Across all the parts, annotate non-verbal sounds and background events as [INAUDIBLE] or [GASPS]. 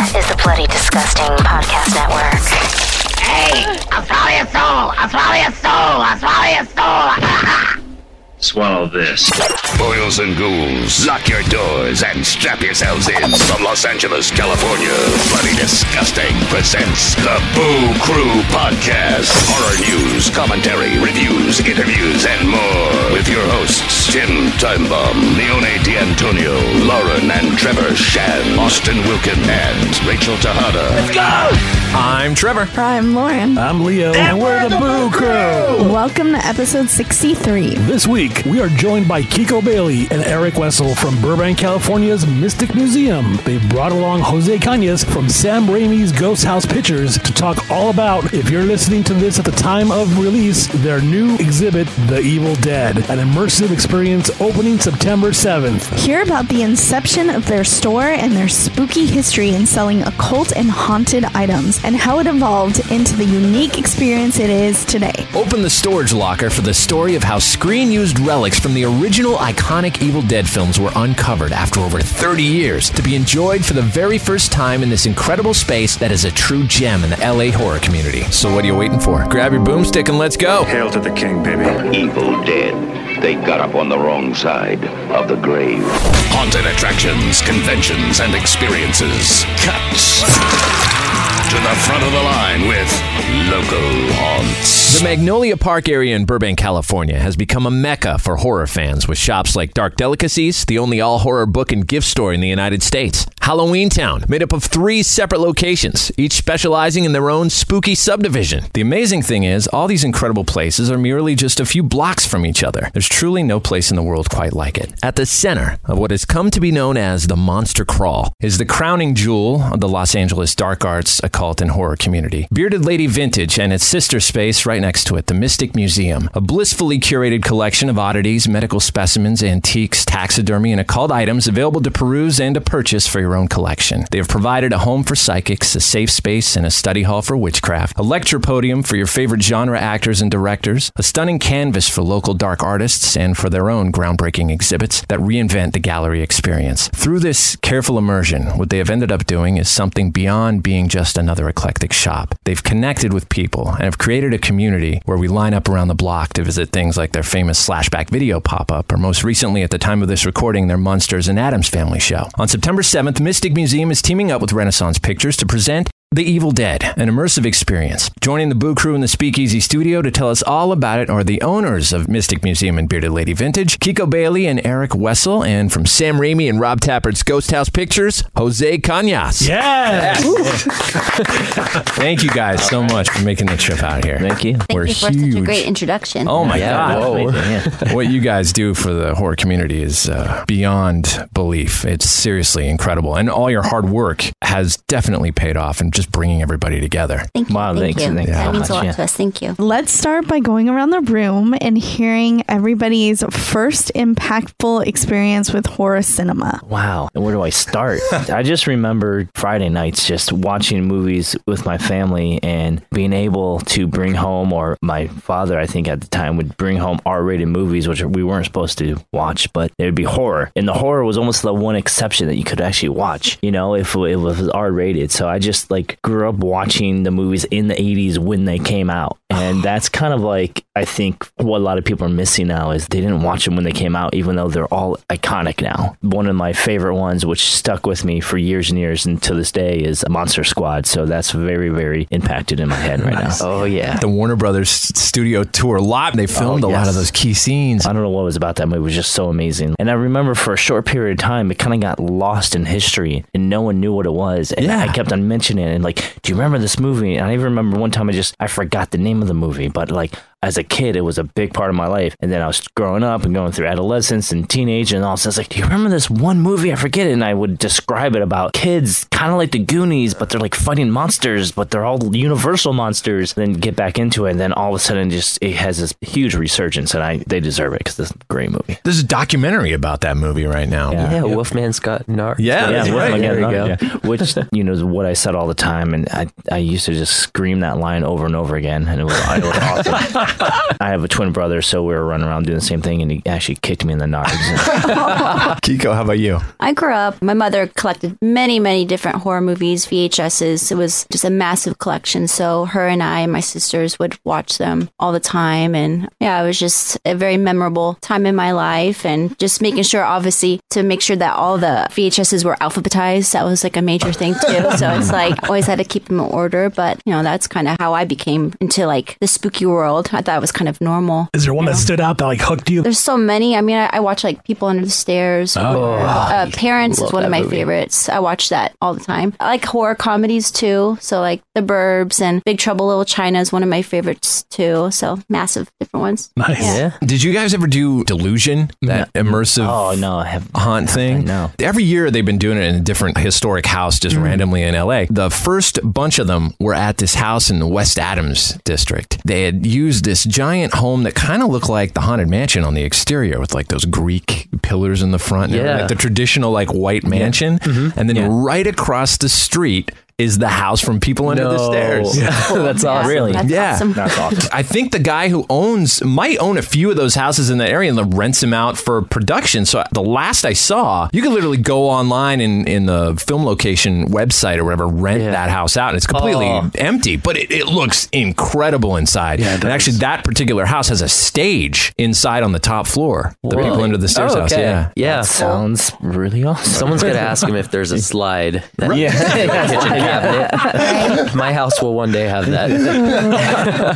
is the Bloody Disgusting Podcast Network. Hey, I'll swallow your soul. I'll swallow your soul. I'll swallow your soul. [LAUGHS] Swallow this. Boils and ghouls, lock your doors and strap yourselves in. From Los Angeles, California, Bloody Disgusting presents the Boo Crew Podcast. Horror news, commentary, reviews, interviews, and more. With your hosts, Tim Timebomb, Leone D'Antonio, Lauren and Trevor Shand, Austin Wilkin, and Rachel Tejada. Let's go! I'm Trevor. I'm Lauren. I'm Leo, and we're the Boo Crew. Welcome to episode 63. This week, we are joined by Kiko Bailey and Erick Wessel from Burbank, California's Mystic Museum. They brought along Jose Cañas from Sam Raimi's Ghost House Pictures to talk all about, if you're listening to this at the time of release, their new exhibit, The Evil Dead, an immersive experience opening September 7th. Hear about the inception of their store and their spooky history in selling occult and haunted items and how it evolved into the unique experience it is today. Open the storage locker for the story of how screen used relics from the original iconic Evil Dead films were uncovered after over 30 years to be enjoyed for the very first time in this incredible space that is a true gem in the LA horror community. So, what are you waiting for? Grab your boomstick and let's go. Hail to the king, baby. Evil Dead. They got up on the wrong side of the grave. Haunted attractions, conventions, and experiences. Cuts. To the front of the line with local haunts. The Magnolia Park area in Burbank, California has become a mecca for horror fans with shops like Dark Delicacies, the only all horror book and gift store in the United States. Halloween Town, made up of three separate locations, each specializing in their own spooky subdivision. The amazing thing is, all these incredible places are merely just a few blocks from each other. There's truly no place in the world quite like it. At the center of what has come to be known as the Monster Crawl is the crowning jewel of the Los Angeles dark arts, occult, and horror community. Bearded Lady Vintage and its sister space right next to it, the Mystic Museum, a blissfully curated collection of oddities, medical specimens, antiques, taxidermy, and occult items available to peruse and to purchase for your own collection. They have provided a home for psychics, a safe space, and a study hall for witchcraft, a lecture podium for your favorite genre actors and directors, a stunning canvas for local dark artists and for their own groundbreaking exhibits that reinvent the gallery experience. Through this careful immersion, what they have ended up doing is something beyond being just another eclectic shop. They've connected with people and have created a community where we line up around the block to visit things like their famous Slashback video pop up, or most recently at the time of this recording, their Munsters and Addams Family show. On September 7th, Mystic Museum is teaming up with Renaissance Pictures to present the Evil Dead, an immersive experience. Joining the Boo Crew in the Speakeasy studio to tell us all about it are the owners of Mystic Museum and Bearded Lady Vintage, Kiko Bailey and Erick Wessel, and from Sam Raimi and Rob Tapert's Ghost House Pictures, Jose Cañas. Yes! [LAUGHS] Thank you guys so much for making the trip out here. Thank you. We're Thank you for huge. such a great introduction. Oh my Yeah, God. whoa. Yeah. [LAUGHS] what you guys do for the horror community is uh, beyond belief. It's seriously incredible. And all your hard work has definitely paid off in just bringing everybody together. Thank you. Wow, thank thanks, you. thanks that so means a lot yeah. to us. Thank you. Let's start by going around the room and hearing everybody's first impactful experience with horror cinema. Wow. Where do I start? [LAUGHS] I just remember Friday nights just watching movies with my family and being able to bring home, or my father, I think at the time, would bring home R rated movies, which we weren't supposed to watch, but it would be horror. And the horror was almost the one exception that you could actually watch, you know, if it was R rated. So I just like grew up watching the movies in the 80s when they came out. And [SIGHS] that's kind of like, I think, what a lot of people are missing now is they didn't watch them when they came out, even though they're all iconic now. One of my favorite ones, which stuck with me for years and years and to this day, is Monster Squad. So that's very, very impacted in my head right now. Oh, yeah. The Warner Brothers studio tour lot, they oh, filmed a lot of those key scenes. I don't know what was about that movie. It was just so amazing. And I remember for a short period of time, it kind of got lost in history and no one knew what it was. And Yeah. I kept on mentioning it and like, do you remember this movie? And I even remember one time I just, I forgot the name of the movie, but like, as a kid, it was a big part of my life. And then I was growing up and going through adolescence and teenage and all. So I was like, do you remember this one movie? I forget it. And I would describe it about kids, kind of like the Goonies, but they're like fighting monsters, but they're all universal monsters. Then get back into it. And then all of a sudden, just it has this huge resurgence. And I they deserve it because it's a great movie. There's a documentary about that movie right now. Yeah. Yeah, Wolfman's got narc. Yeah, that's yeah, right. Wolfman There Got we go. Yeah. Which [LAUGHS] you know is what I said all the time, and I, I used to just scream that line over and over again, and it was, it was awesome. [LAUGHS] I have a twin brother, so we were running around doing the same thing, and he actually kicked me in the nards. [LAUGHS] Kiko, how about you? I grew up, my mother collected many, many different horror movies, VHSs. It was just a massive collection. So her and I and my sisters would watch them all the time. And yeah, it was just a very memorable time in my life. And just making sure, obviously, to make sure that all the VHSs were alphabetized. That was like a major thing too. [LAUGHS] so it's like always had to keep them in order. But, you know, that's kind of how I became into like the spooky world. I thought it was kind of normal. Is there one that stood out that like hooked you? There's so many. I mean, I, I watch like People Under the Stairs. Oh, or, uh, Parents is one of my movie. favorites. I watch that all the time. I like horror comedies too. So like The Burbs and Big Trouble Little China is one of my favorites too. So massive different ones. Nice. yeah. Did you guys ever do Delusion, that immersive Oh no, I have haunt thing? No. Every year they've been doing it in a different historic house just randomly in LA. The first bunch of them were at this house in the West Adams district. They had used this giant home that kind of looked like the Haunted Mansion on the exterior with like those Greek pillars in the front. Yeah. Like the traditional like white mansion. Mm-hmm. And then right across the street is the house from People Under the Stairs. Yeah. [LAUGHS] That's awesome. Really? That's Yeah. awesome. That's awesome. I think the guy who owns might own a few of those houses in that area and then rents them out for production. So the last I saw, you could literally go online in, in the film location website or whatever, rent Yeah. that house out, and it's completely Oh. empty, but it, it looks incredible inside. and actually, that particular house has a stage inside on the top floor. The people under the stairs Oh, house. okay. Yeah. Yeah. Sounds really awesome. Someone's got to ask him if there's a [LAUGHS] slide. That Yeah. [LAUGHS] kitchen cabinet. My house will one day have that.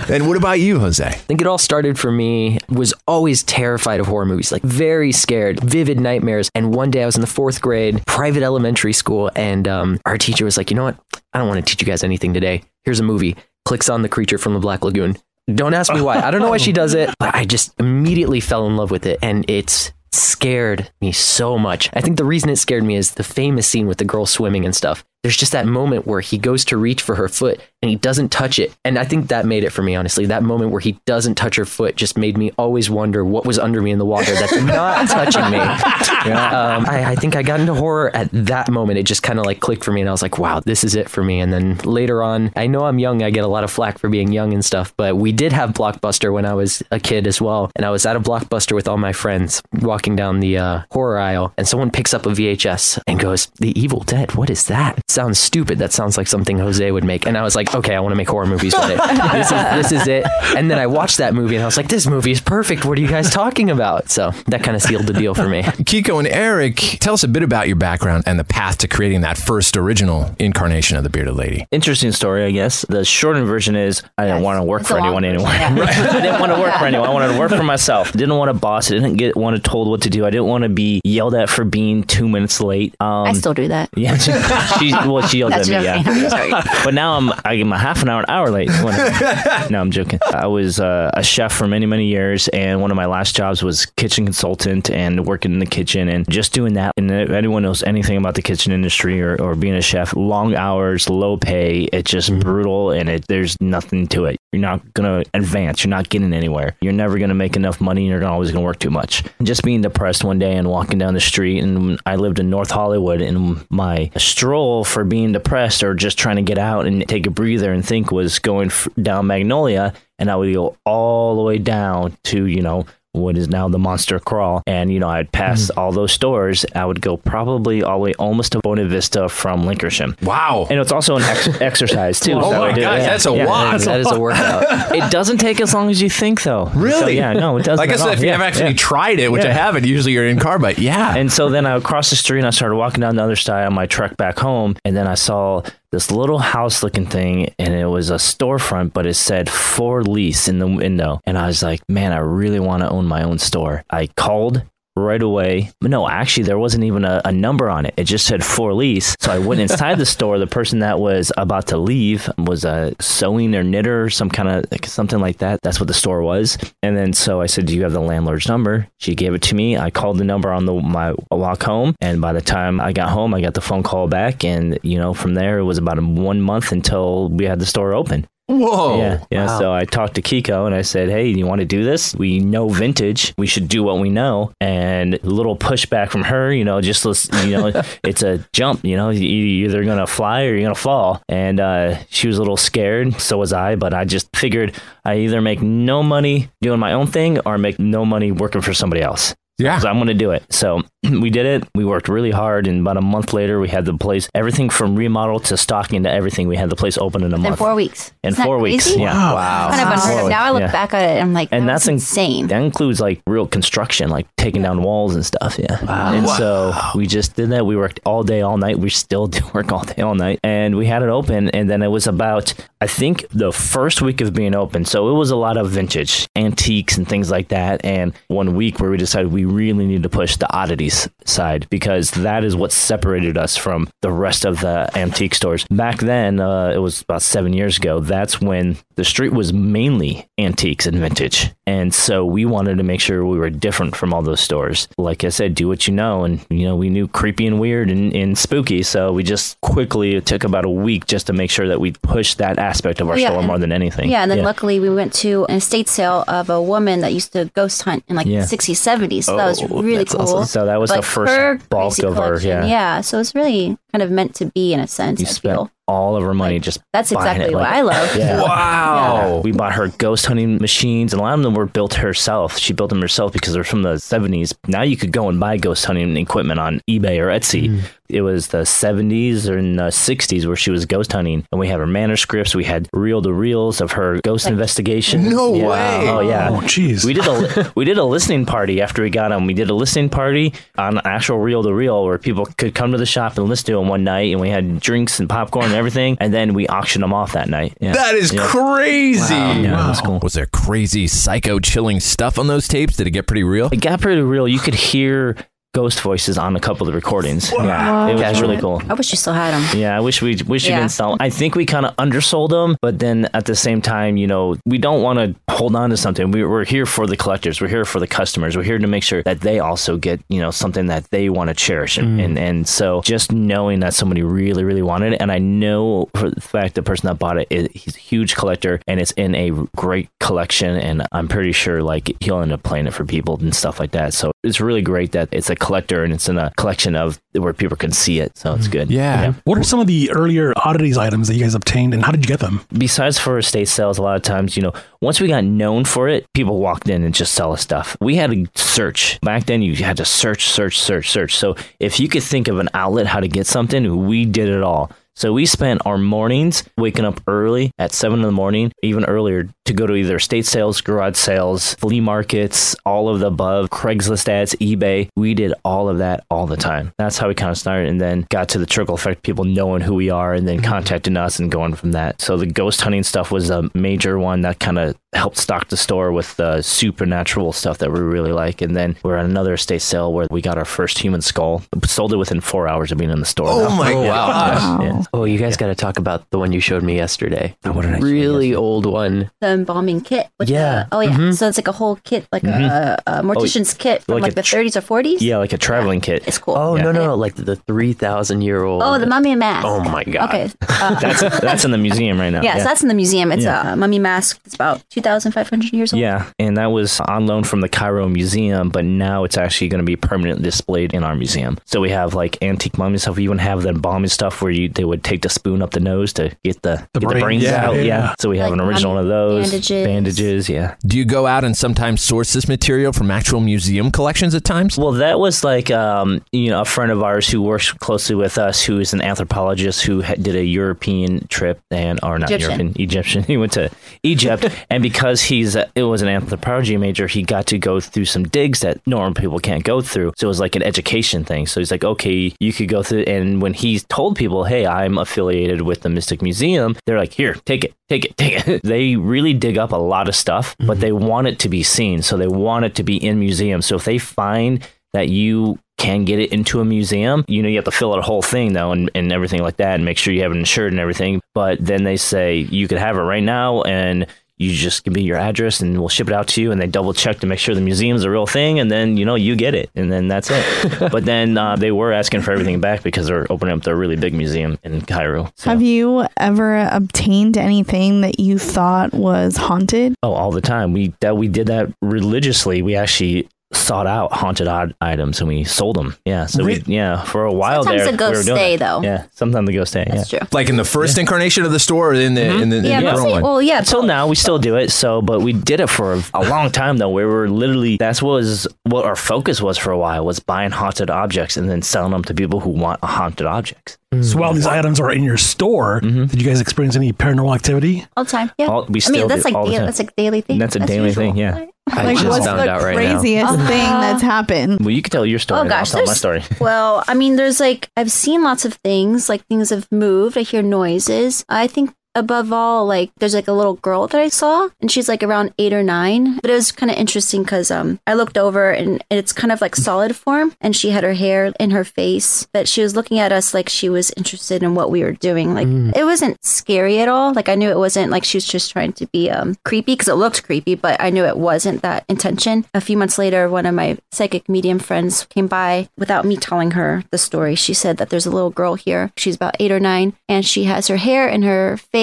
[LAUGHS] And what about you, Jose? I think it all started for me was always terrified of horror movies, like very scared, vivid nightmares. And one day I was in the fourth grade, private elementary school, and um, our teacher was like, "You know what? I don't want to teach you guys anything today. Here's a movie." Clicks on the creature from the Black Lagoon. Don't ask me why. I don't know why she does it, but I just immediately fell in love with it, and it's scared me so much. I think the reason it scared me is the famous scene with the girl swimming and stuff. There's just that moment where he goes to reach for her foot and he doesn't touch it. And I think that made it for me, honestly. That moment where he doesn't touch her foot just made me always wonder what was under me in the water that's [LAUGHS] not touching me. Um, I, I think I got into horror at that moment. It just kind of like clicked for me and I was like, wow, this is it for me. And then later on, I know I'm young. I get a lot of flack for being young and stuff, but we did have Blockbuster when I was a kid as well. And I was at a Blockbuster with all my friends walking down the uh, horror aisle and someone picks up a VHS and goes, The Evil Dead, what is that? Sounds stupid. That sounds like something Jose would make. And I was like, okay, I want to make horror movies with it. [LAUGHS] This is, this is it. And then I watched that movie and I was like, this movie is perfect. What are you guys talking about? So that kind of sealed the deal for me. [LAUGHS] Kiko and Erick, tell us a bit about your background and the path to creating that first original incarnation of the Bearded Lady. Interesting story, I guess. The shortened version is I didn't want to work It's for a long anyone anymore. version, yeah. [LAUGHS] I didn't want to work for anyone. I wanted to work for myself. Didn't want a boss. I didn't get want to told what to do. I didn't want to be yelled at for being two minutes late. Um, I still do that. yeah, she, she well she yelled That's at me. Yeah, [LAUGHS] but now I'm I am a half an hour, an hour late. [LAUGHS] no, I'm joking. I was uh, a chef for many, many years, and one of my last jobs was kitchen consultant and working in the kitchen and just doing that. And if anyone knows anything about the kitchen industry or, or being a chef, long hours, low pay, it's just brutal, and it there's nothing to it. You're not gonna advance. You're not getting anywhere. You're never gonna make enough money. and You're always gonna work too much. Just being depressed one day and walking down the street, and I lived in North Hollywood, and my stroll for being depressed or just trying to get out and take a breather and think was going f- down Magnolia, and I would go all the way down to you know what is now the Monster Crawl, and you know I'd pass hmm. all those stores. I would go probably all the way almost to Buena Vista from Lankershim. Wow. And it's also an ex- [LAUGHS] exercise too. Oh so my gosh, yeah, that's a yeah, lot. That is a [LAUGHS] workout. it doesn't take as long as you think, though. Really? So, yeah, no, it doesn't. I guess if you Yeah, have actually tried it, which I haven't, usually you're in car, but yeah. And so then I would cross the street and I started walking down the other side on my trek back home. And then I saw this little house looking thing and it was a storefront, but it said for lease in the window. And I was like, man, I really want to own my own store. I called right away. No, actually, there wasn't even a, a number on it. It just said for lease. So I went inside the [LAUGHS] store. The person that was about to leave was a sewing or knitter, or some kind of like, something like that. That's what the store was. And then so I said, "Do you have the landlord's number?" She gave it to me. I called the number on the my walk home, and by the time I got home, I got the phone call back. And you know, from there, it was about one month until we had the store open. Whoa. Yeah, yeah. So I talked to Kiko and I said, "Hey, you want to do this? We know vintage. We should do what we know." And a little pushback from her, you know, just you know, [LAUGHS] it's a jump. You know, you you're either gonna fly or you're gonna fall. And uh, she was a little scared. So was I. But I just figured I either make no money doing my own thing or make no money working for somebody else. Yeah. So I'm going to do it. So [CLEARS THROAT] we did it. We worked really hard. And about a month later, we had the place, everything from remodel to stocking to everything. We had the place open in a In month. four weeks. In Isn't four weeks. crazy? Yeah. Wow. Kind of unheard of. Now I look Yeah. back at it and I'm like, And that that's was in- insane. That includes like real construction, like taking down walls and stuff. Yeah. Wow. And so we just did that. We worked all day, all night. We still [LAUGHS] do work all day, all night. And we had it open. And then it was about, I think, the first week of being open. So it was a lot of vintage antiques and things like that. And one week where we decided we really need to push the oddities side because that is what separated us from the rest of the antique stores. Back then, uh, it was about seven years ago. That's when the street was mainly antiques and vintage. And so we wanted to make sure we were different from all those stores. Like I said, do what you know. And, you know, we knew creepy and weird and, and spooky. So we just quickly, it took about a week just to make sure that we pushed that aspect of our yeah, store and- more than anything. Yeah, and then luckily we went to an estate sale of a woman that used to ghost hunt in like Yeah. the 60s, 70s. So that was Oh, really that's cool. awesome. So that was the first her bulk of our- yeah. Yeah, so it's really kind of meant to be in a sense. You I spent feel. all of her money just That's exactly it, what like- I love. Yeah. [LAUGHS] Wow. We bought her ghost hunting machines, and a lot of them were built herself. She built them herself because they're from the 70s. Now you could go and buy ghost hunting equipment on eBay or Etsy. Hmm. It was the 70s or in the 60s where she was ghost hunting, and we had her manuscripts. We had reel to reels of her ghost investigation. No Yeah. way. Oh yeah. Oh, jeez. We did a [LAUGHS] we did a listening party after we got them. We did a listening party on actual reel to reel where people could come to the shop and listen to them one night, and we had drinks and popcorn and everything, and then we auctioned them off that night. Yeah. That is Yeah. crazy. Yeah, that's cool. Was there crazy, psycho, chilling stuff on those tapes? Did it get pretty real? It got pretty real. You could hear ghost voices on a couple of the recordings. Yeah, it was really cool. I wish you still had them. Yeah, I wish we wish you Yeah. didn't sell. 'em. I think we kind of undersold them, but then at the same time, you know, we don't want to hold on to something. We, we're here for the collectors. We're here for the customers. We're here to make sure that they also get you know something that they want to cherish, and, mm. and and so just knowing that somebody really really wanted it, and I know for the fact the person that bought it, is, he's a huge collector, and it's in a great collection, and I'm pretty sure like he'll end up playing it for people and stuff like that. So it's really great that it's a collector and it's in a collection of where people can see it. So it's mm. good. Yeah. What are some of the earlier oddities items that you guys obtained, and how did you get them? besides for estate sales, a lot of times, you know, once we got known for it, people walked in and just sell us stuff. We had to search. Back then, you had to search, search, search, search. So if you could think of an outlet how to get something, we did it all. So we spent our mornings waking up early at seven in the morning, even earlier, to go to either state sales, garage sales, flea markets, all of the above, Craigslist ads, eBay. We did all of that all the time. That's how we kind of started and then got to the trickle effect, people knowing who we are and then mm-hmm. contacting us and going from that. So the ghost hunting stuff was a major one that kind of helped stock the store with the supernatural stuff that we really like. And then we're at another estate sale where we got our first human skull. Sold it within four hours of being in the store. Oh now. my [LAUGHS] Yeah. gosh. Yeah. Oh, you guys got to talk about the one you showed me yesterday. Oh, what did I really old one. The Um, embalming kit. With Yeah. The, oh, yeah. Mm-hmm. So it's like a whole kit, like mm-hmm. a, a oh, mortician's kit from Like like, the tr- 30s or 40s. Yeah, like a traveling kit. It's cool. Oh Yeah. no, no, no! Like the three thousand year old. Oh, the mummy mask. Oh my god! Okay. [LAUGHS] Uh, That's that's in the museum right now. [LAUGHS] yeah, so that's in the museum. It's Yeah. a mummy mask. It's about 2,500 years old. Yeah, and that was on loan from the Cairo Museum, but now it's actually going to be permanently displayed in our museum. So we have like antique mummy stuff. We even have the embalming stuff where you they would take the spoon up the nose to get the, The get brain. the brains Yeah, out. yeah. Yeah. So we have Like an original mummy of those bandages. bandages. Yeah. Do you go out and sometimes source this material from actual museum collections at times? Well, that was like um, you know a friend of ours who works closely with us, who is an anthropologist who ha- did a European trip and or not Egyptian. European Egyptian. [LAUGHS] He went to Egypt, and because he's a, it was an anthropology major, he got to go through some digs that normal people can't go through. So it was like an education thing. So he's like, okay, you could go through. And when he told people, hey, I'm affiliated with the Mystic Museum, they're like, here, take it, take it, take it. they really dig up a lot of stuff, but mm-hmm. they want it to be seen. So they want it to be in museums. So if they find that you can get it into a museum. You know, you have to fill out a whole thing though and, and everything like that and make sure you have it insured and everything. But then they say you could have it right now and you just give me your address and we'll ship it out to you. And they double check to make sure the museum's a real thing. And then, you know, you get it. And then that's it. [LAUGHS] but then uh, they were asking for everything back because they're opening up their really big museum in Cairo. So, Have you ever obtained anything that you thought was haunted? oh, all the time. We that we did that religiously. We actually sought out haunted odd items and we sold them. Yeah. So we, yeah, for a while Sometimes there. the ghosts we were stay, though. Yeah. Sometimes the ghosts stay. That's yeah. true. Like in the first incarnation of the store or in the mm-hmm. in the, Yeah, in the mostly- one? well, yeah. Until now, we still do it. So, but we did it for a, a long time though. We were literally that's what was what our focus was for a while was buying haunted objects and then selling them to people who want haunted objects. Mm. So while mm-hmm. these items are in your store, mm-hmm. did you guys experience any paranormal activity? all the time. Yeah. All- we I mean, that's do like all the time. that's like daily thing. That's a daily thing, yeah. I like, just what's found the out right now. craziest uh-huh. thing that's happened? Well, you can tell your story. Oh and gosh, I'll tell my there's- story. [LAUGHS] Well, I mean, there's like I've seen lots of things. Like things have moved. I hear noises. I think above all, like there's like a little girl that I saw, and she's like around eight or nine. But it was kind of interesting because um I looked over and it's kind of like solid form, and she had her hair in her face, but she was looking at us like she was interested in what we were doing. Like it wasn't scary at all. Like I knew it wasn't like she was just trying to be um creepy because it looked creepy, but I knew it wasn't that intention. A few months later, one of my psychic medium friends came by without me telling her the story. She said that there's a little girl here. She's about eight or nine, and she has her hair in her face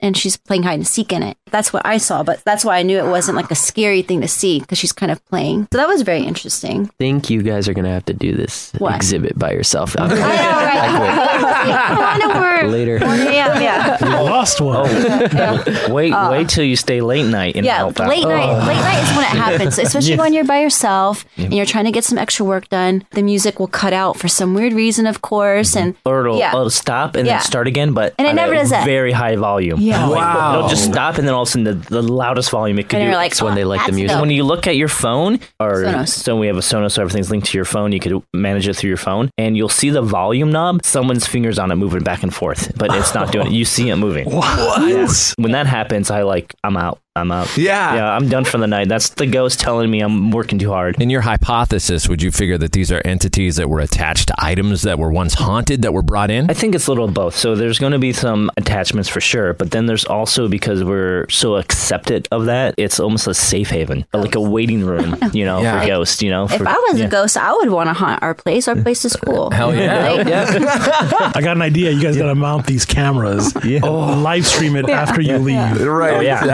and she's playing hide and seek in it. That's what I saw, but that's why I knew it wasn't like a scary thing to see because she's kind of playing. So that was very interesting. think you guys are gonna have to do this What? exhibit by yourself. [LAUGHS] I know, right? I know we're Later. Yeah, yeah. You lost one. Oh. Wait, uh. wait till you stay late night and Yeah, help out. late night. Oh. Late night is when it happens, [LAUGHS] especially when you're by yourself and you're trying to get some extra work done. The music will cut out for some weird reason, of course, and Or it'll, yeah, it'll stop and Yeah. then start again, but And it never a does that. Very high volume. Yeah. Like, Wow. It'll just stop and then all of a sudden the, the loudest volume it could and do. you're like, It's when they "Oh, like the music. dope." when you look at your phone, or Sonos. so we have a Sonos, so everything's linked to your phone. You could manage it through your phone, and you'll see the volume knob. Someone's fingers on it moving back and forth, but it's not doing it. You see it moving. [LAUGHS] What? When that happens, I like I'm out. I'm up. Yeah. yeah. I'm done for the night. That's the ghost telling me I'm working too hard. In your hypothesis, would you figure that these are entities that were attached to items that were once haunted that were brought in? I think it's a little of both. So there's going to be some attachments for sure, but then there's also because we're so accepted of that, it's almost a safe haven, like a waiting room, [LAUGHS] you know, Yeah. for ghosts. You know, If for- I was yeah. a ghost, I would want to haunt our place. Our place is cool. [LAUGHS] Hell yeah. Like, [LAUGHS] I got an idea. You guys got to mount these cameras. Yeah. Oh, live stream it after you leave. Right, Oh, yeah.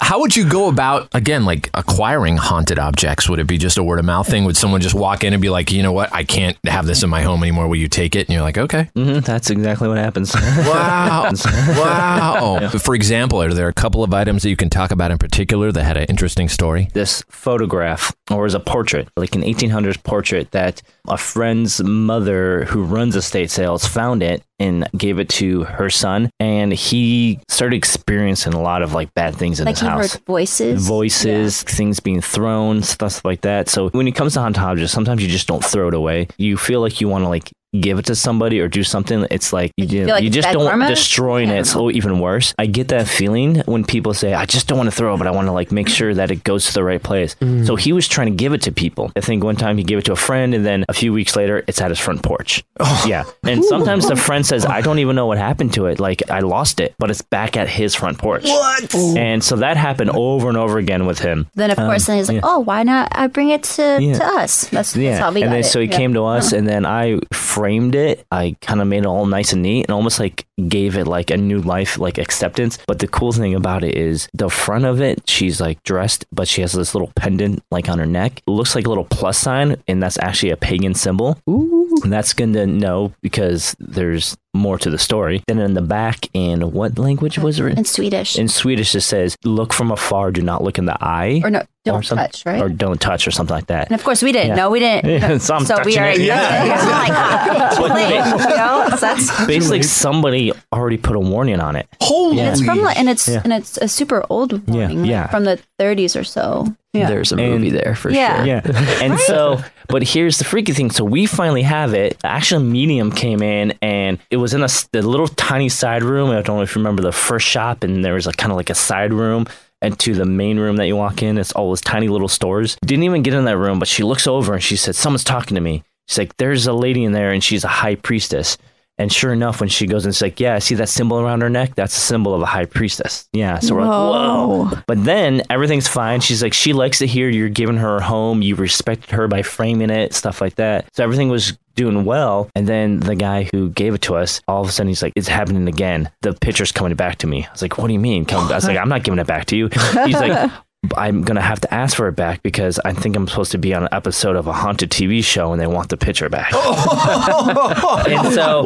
How would you go about again, like acquiring haunted objects? Would it be just a word of mouth thing? Would someone just walk in and be like, you know what, I can't have this in my home anymore? Will you take it? And you're like, okay. Mhm, that's exactly what happens. [LAUGHS] Wow. [LAUGHS] wow. [LAUGHS] For example, are there a couple of items that you can talk about in particular that had an interesting story? this photograph or is a portrait, like an 1800s portrait that a friend's mother who runs estate sales found it and gave it to her son. And he started experiencing a lot of like bad things in like his house. heard voices. Voices, things being thrown, stuff like that. So when it comes to haunted objects, sometimes you just don't throw it away. You feel like you want to like give it to somebody or do something. It's like you, feel like you just don't karma? destroying I it. don't So even worse. I get that feeling when people say, "I just don't want to throw it, but I want to like make sure that it goes to the right place." Mm. So he was trying to give it to people. I think one time he gave it to a friend, and then a few weeks later, it's at his front porch. Oh. Yeah, and sometimes the [LAUGHS] friend says, "I don't even know what happened to it. Like I lost it, but it's back at his front porch." What? And so that happened over and over again with him. Then of um, course, then he's like, yeah. "Oh, why not? I bring it to, Yeah. to us." That's, that's Yeah, how we and got then it. so he Yeah. came to us, and then I framed it. I kind of made it all nice and neat, and almost like gave it like a new life, like acceptance. But the cool thing about it is the front of it. She's like dressed, but she has this little pendant like on her neck. It looks like a little plus sign, and that's actually a pagan symbol. Ooh. And that's good to know because there's more to the story. Then in the back, in what language was it? in Swedish. In Swedish, it says, "Look from afar, do not look in the eye." or no, don't something- touch, right? Or don't touch, or something like that. and of course, we didn't Yeah. know. We didn't. [LAUGHS] Yeah, so I'm so we are. it. Yeah. yeah. Like, too late, you know? That's. [LAUGHS] Basically, somebody already put a warning on it. Holy. And it's from like, and it's Yeah. and it's a super old warning, like, yeah. from the 30s or so. Yeah. There's a And- movie there for Yeah. sure. Yeah. [LAUGHS] And so, but here's the freaky thing. So we finally have it. The actual medium came in and it was in a, the little tiny side room. I don't know if you remember the first shop and there was a kind of like a side room and to the main room that you walk in. It's all those tiny little stores. Didn't even get in that room, but she looks over and she said, someone's talking to me. She's like, there's a lady in there and she's a high priestess. And sure enough, when she goes and she's like, yeah, see that symbol around her neck? That's a symbol of a high priestess. Yeah. So we're like, Whoa. whoa. But then everything's fine. She's like, she likes to hear you're giving her a home. You respected her by framing it, stuff like that. So everything was doing well. And then the guy who gave it to us, all of a sudden he's like, it's happening again. The picture's coming back to me. I was like, what do you mean? Come, I was like, I'm not giving it back to you. He's like, [LAUGHS] I'm gonna have to ask for it back because I think I'm supposed to be on an episode of a haunted TV show and they want the picture back. [LAUGHS] and so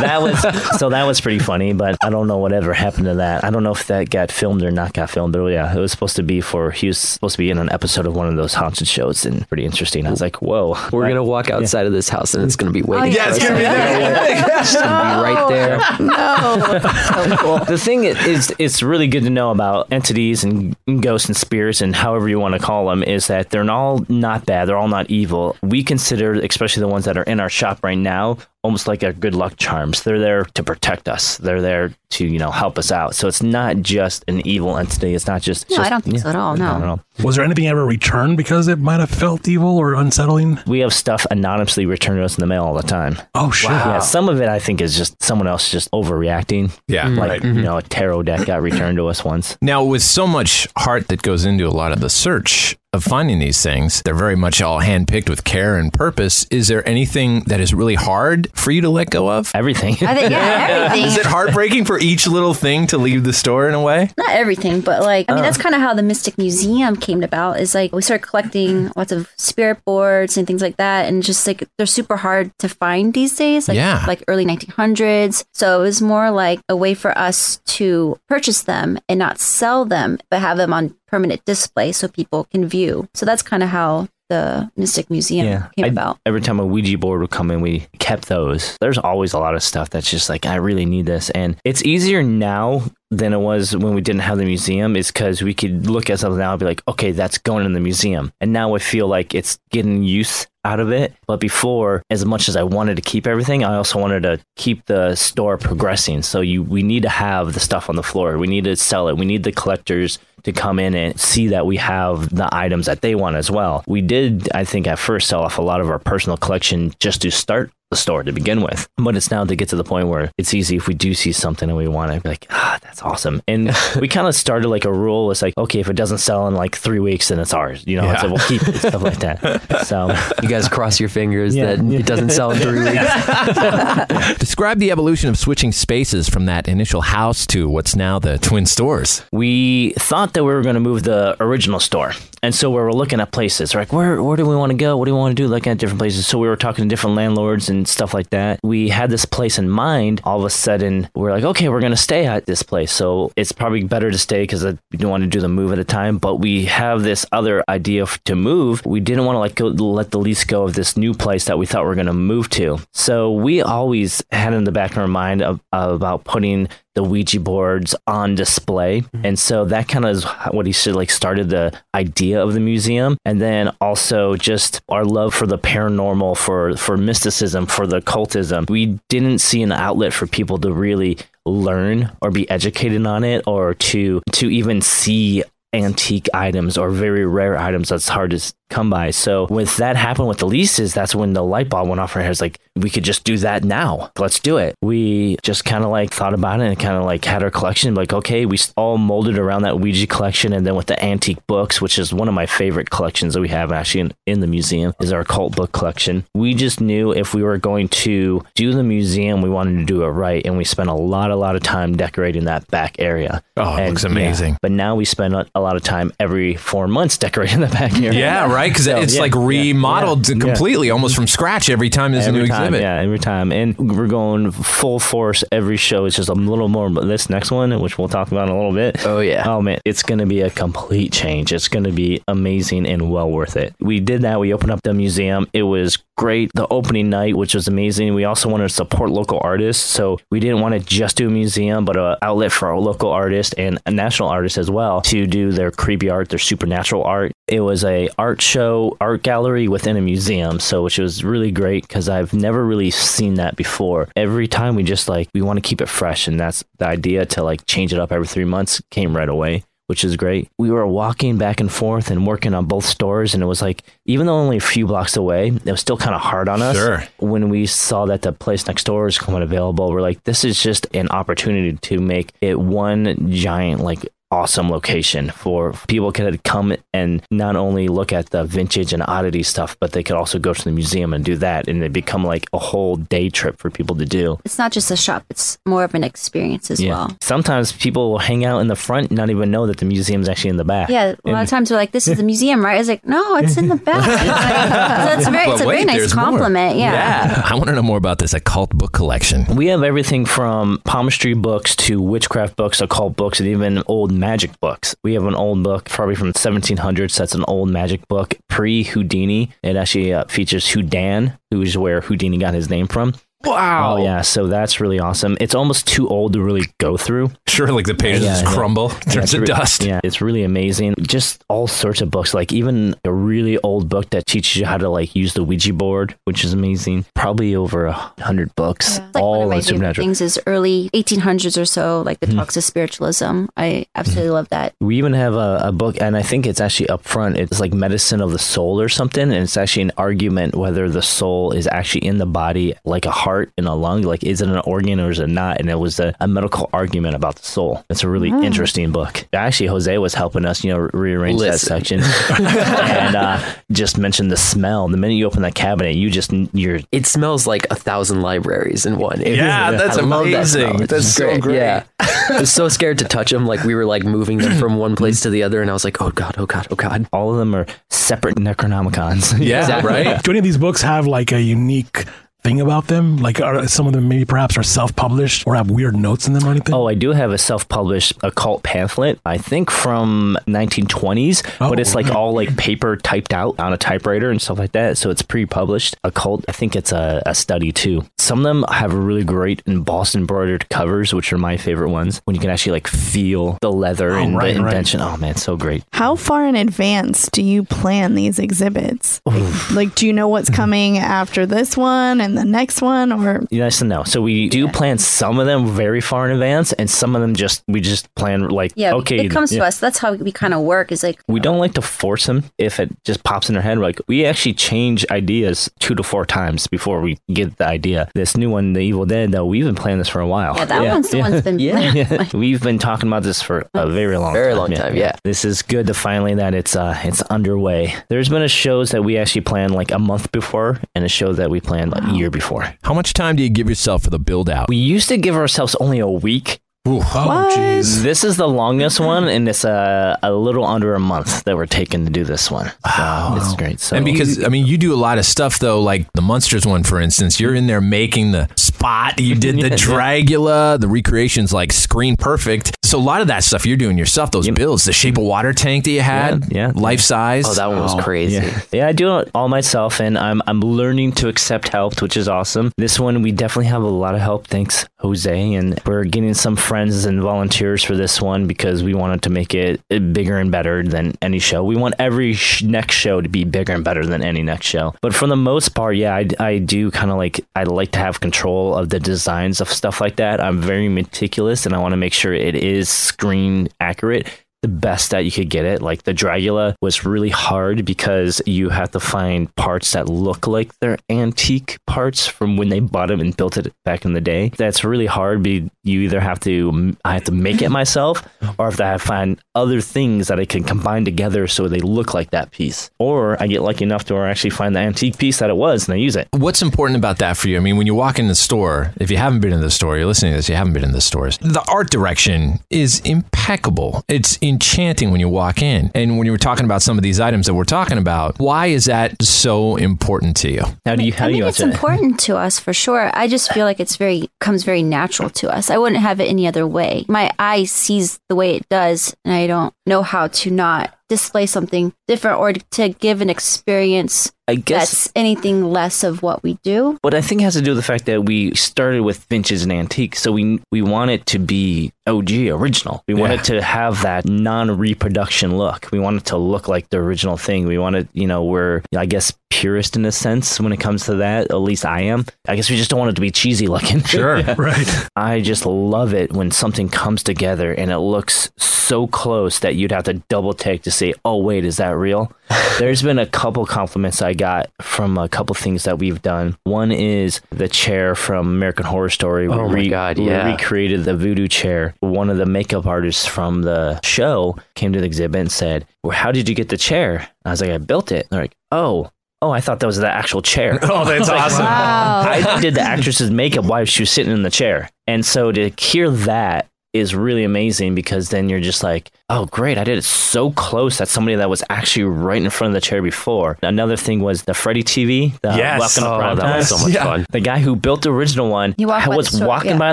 that was so that was pretty funny, but I don't know whatever happened to that. I don't know if that got filmed or not got filmed, but yeah, it was supposed to be for he was supposed to be in an episode of one of those haunted shows and pretty interesting. I was like, whoa, We're gonna walk outside of this house and it's gonna be waiting. yeah, for it's gonna be there. It's gonna be right [LAUGHS] there. No. so cool. the thing is, is it's really good to know about entities and ghosts and spirits and however you want to call them is that they're all not bad they're all not evil. We consider especially the ones that are in our shop right now almost like our good luck charms they're there to protect us they're there to you know help us out so it's not just an evil entity it's not just No, just- I don't think so at all. not No. at all. Was there anything ever returned because it might have felt evil or unsettling? we have stuff anonymously returned to us in the mail all the time Oh shit! yeah some of it i think is just someone else just overreacting Yeah, like right. you mm-hmm. know a tarot deck got returned to us once Now, with so much heart that goes into a lot of the search of finding these things, they're very much all handpicked with care and purpose. Is there anything that is really hard for you to let go of? everything I think yeah, [LAUGHS] everything. Is it heartbreaking for each little thing to leave the store in a way? not everything, but like I mean uh. that's kind of how the Mystic Museum came about. Is like we started collecting lots of spirit boards and things like that, and just like they're super hard to find these days. Like Yeah. like early 1900s. So it was more like a way for us to purchase them and not sell them, but have them on permanent display so people can view. So that's kind of how the Mystic Museum came I- about. Every time a Ouija board would come in, we kept those. There's always a lot of stuff that's just like, I really need this. And it's easier now than it was when we didn't have the museum, is because we could look at something now and be like, okay, that's going in the museum. And now I feel like it's getting use out of it. But before, as much as I wanted to keep everything, I also wanted to keep the store progressing. So you we need to have the stuff on the floor. We need to sell it. We need the collectors to come in and see that we have the items that they want as well. We did, I think, at first sell off a lot of our personal collection just to start the store to begin with. But it's now to get to the point where it's easy if we do see something and we want to be like, ah, that's awesome. And [LAUGHS] we kind of started like a rule. It's like, okay, if it doesn't sell in like three weeks, then it's ours. You know, Yeah. so we'll keep it, stuff like that. [LAUGHS] So You guys cross your fingers Yeah. that it doesn't sell in three weeks. [LAUGHS] Describe the evolution of switching spaces from that initial house to what's now the twin stores. we thought that we were going to move the original store. And so we were looking at places, We're like, where, where do we want to go? What do we want to do? Looking at different places. So we were talking to different landlords and stuff like that. We had this place in mind. All of a sudden, we're like, okay, we're going to stay at this place. So it's probably better to stay because we don't want to do the move at a time. But we have this other idea to move. We didn't want to like go, let the lease go of this new place that we thought we are going to move to. So we always had in the back of our mind of, about putting the Ouija boards on display. Mm-hmm. And so that kind of is what he said, like started the idea of the museum. And then also just our love for the paranormal, for, for mysticism, for the cultism. We didn't see an outlet for people to really learn or be educated on it or to, to even see antique items or very rare items that's hard to come by. So with that happened with the leases, that's when the light bulb went off in our heads. Like we could just do that now. Let's do it. We just kind of like thought about it and kind of like had our collection. Like okay, we all molded around that Ouija collection, and then with the antique books, which is one of my favorite collections that we have actually in, in the museum, is our cult book collection. We just knew if we were going to do the museum, we wanted to do it right, and we spent a lot, a lot of time decorating that back area. Oh, it And, looks yeah, amazing. but now we spend a, a lot of time every four months decorating [LAUGHS] the back area. Yeah, right? Because So, it's yeah, like remodeled yeah, completely, almost from scratch every time there's every a new time, exhibit. Yeah, every time. And we're going full force every show. It's just a little more, but this next one, which we'll talk about in a little bit. Oh, yeah. Oh, man. It's going to be a complete change. It's going to be amazing and well worth it. We did that. We opened up the museum. It was great. The opening night, which was amazing. We also wanted to support local artists. So we didn't want to just do a museum, but an outlet for our local artists and a national artist as well to do their creepy art, their supernatural art. It was a art show, art gallery within a museum. So which was really great because I've never really seen that before. Every time we just like, we want to keep it fresh. And that's the idea to like change it up every three months came right away. which is great. We were walking back and forth and working on both stores, and it was like, even though only a few blocks away, it was still kind of hard on us. Sure. When we saw that the place next door is coming available, we're like, this is just an opportunity to make it one giant, like, awesome location for people could come and not only look at the vintage and oddity stuff, but they could also go to the museum and do that, and it become like a whole day trip for people to do. It's not just a shop; it's more of an experience as well. Sometimes people will hang out in the front, and not even know that the museum's actually in the back. Yeah, a lot of times we're like, "This is the museum, right?" It's like, "No, it's in the back." [LAUGHS] Like, that's very, it's a very nice there's more. compliment. Yeah. I want to know more about this occult book collection. We have everything from palmistry books to witchcraft books, occult books, and even old magic books. We have an old book, probably from 1700s. That's an old magic book, pre Houdini. It actually uh, features Houdin, who is where Houdini got his name from. Wow. Oh yeah, so that's really awesome. It's almost too old to really go through. Sure, like the pages Yeah, just yeah. crumble, Yeah, turns it's to re- dust. Yeah, it's really amazing. Just all sorts of books, like even a really old book that teaches you how to like use the Ouija board, which is amazing. Probably over a hundred books, It's like one all of my on supernatural. things is early 1800s or so, like the mm-hmm. talks of spiritualism. I absolutely mm-hmm. love that. We even have a, a book, and I think it's actually up front. It's like medicine of the soul or something, and it's actually an argument whether the soul is actually in the body, like a heart and a lung. Like, is it an organ or is it not? And it was a, a medical argument about the soul. It's a really interesting book. Actually, Jose was helping us, you know, rearrange that section, [LAUGHS] and uh, just mentioned the smell. The minute you open that cabinet, you just you're It smells like a thousand libraries in one. It- Yeah, that's I love that amazing. smell. It's That's so great. Yeah, [LAUGHS] I was so scared to touch them. Like we were like moving them from one place to the other, and I was like, oh god, oh god, oh god. all of them are separate Necronomicons. [LAUGHS] Yeah, Exactly. right? Do any of these books have like a unique thing about them? Like, are some of them maybe perhaps are self-published or have weird notes in them or anything? Oh, I do have a self-published occult pamphlet. I think from 1920s, but Oh, it's like right. all like paper typed out on a typewriter and stuff like that. So it's pre-published. Occult. I think it's a, a study too. Some of them have really great embossed embroidered covers, which are my favorite ones. When you can actually like feel the leather Oh, and right, the right. Oh man, so great. How far in advance do you plan these exhibits? Like, like, do you know what's [LAUGHS] coming after this one and the next one, or Yes and no. So we do plan some of them very far in advance, and some of them just we just plan like Yeah, okay. it comes yeah. to us. That's how we kind of work. Is like We don't like to force them if it just pops in their head. Like we actually change ideas two to four times before we get the idea. This new one, The Evil Dead, though, we've been planning this for a while. yeah, that one's the one's been Yeah. Yeah, [LAUGHS] [LAUGHS] we've been talking about this for a very long, Very time. long time, yeah. This is good to finally that it's uh it's underway. There's been a shows that we actually planned like a month before, and a show that we planned like a year before. How much time do you give yourself for the build out? We used to give ourselves only a week. Oh, jeez. This is the longest one, and it's a, a little under a month that we're taking to do this one. So it's great. So and because I mean, you do a lot of stuff though, like the Munsters one, for instance. You're in there making the spot. You did the [LAUGHS] Dragula. The recreations like screen perfect. So a lot of that stuff you're doing yourself. Those builds, the shape of water tank that you had, Yeah, yeah. life size. Oh, that one was oh, crazy. Yeah. yeah, I do it all myself, and I'm I'm learning to accept help, which is awesome. This one we definitely have a lot of help, thanks Jose, and we're getting some friends and volunteers for this one because we wanted to make it bigger and better than any show. We want every sh- next show to be bigger and better than any next show. But for the most part, yeah, I, I do kind of like I like to have control of the designs of stuff like that. I'm very meticulous, and I want to make sure it is screen accurate the best that you could get it. Like the Dragula was really hard because you have to find parts that look like they're antique parts from when they bought them and built it back in the day. That's really hard. Be you either have to I have to make it myself, or if I have to find other things that I can combine together so they look like that piece. Or I get lucky enough to actually find the antique piece that it was and I use it. What's important about that for you? I mean, when you walk in the store, if you haven't been in the store, you're listening to this, you haven't been in the stores, the art direction is impeccable. It's enchanting when you walk in. And when you were talking about some of these items that we're talking about, why is that so important to you? How do you how I do think you it's important to us for sure. I just feel like it's very comes very natural to us. I wouldn't have it any other way. My eye sees the way it does, and I don't know how to not display something different or to give an experience I guess that's anything less of what we do. But I think it has to do with the fact that we started with vintage and antiques, so we we want it to be OG original. We want it to have that non-reproduction look. We want it to look like the original thing. We want it, you know, we're I guess purist in a sense when it comes to that. At least I am. I guess we just don't want it to be cheesy looking. [LAUGHS] Sure. [LAUGHS] Right. I just love it when something comes together and it looks so close that you'd have to double take to say, "Oh wait, is that real?" [LAUGHS] There's been a couple compliments I got from a couple things that we've done. One is the chair from American Horror Story. Oh my God, we yeah. recreated the voodoo chair. One of the makeup artists from the show came to the exhibit and said, well, "How did you get the chair?" I was like, "I built it." They're like, "Oh." Oh, I thought that was the actual chair. [LAUGHS] Oh, that's [LAUGHS] awesome. Wow. I did the actress's makeup while she was sitting in the chair. And so to hear that is really amazing because then you're just like, oh, great. I did it so close that somebody that was actually right in front of the chair before. Another thing was the Freddy TV. The Yes. Welcome to Oh, Prime that was so much fun. The guy who built the original one You I was store, walking yeah. by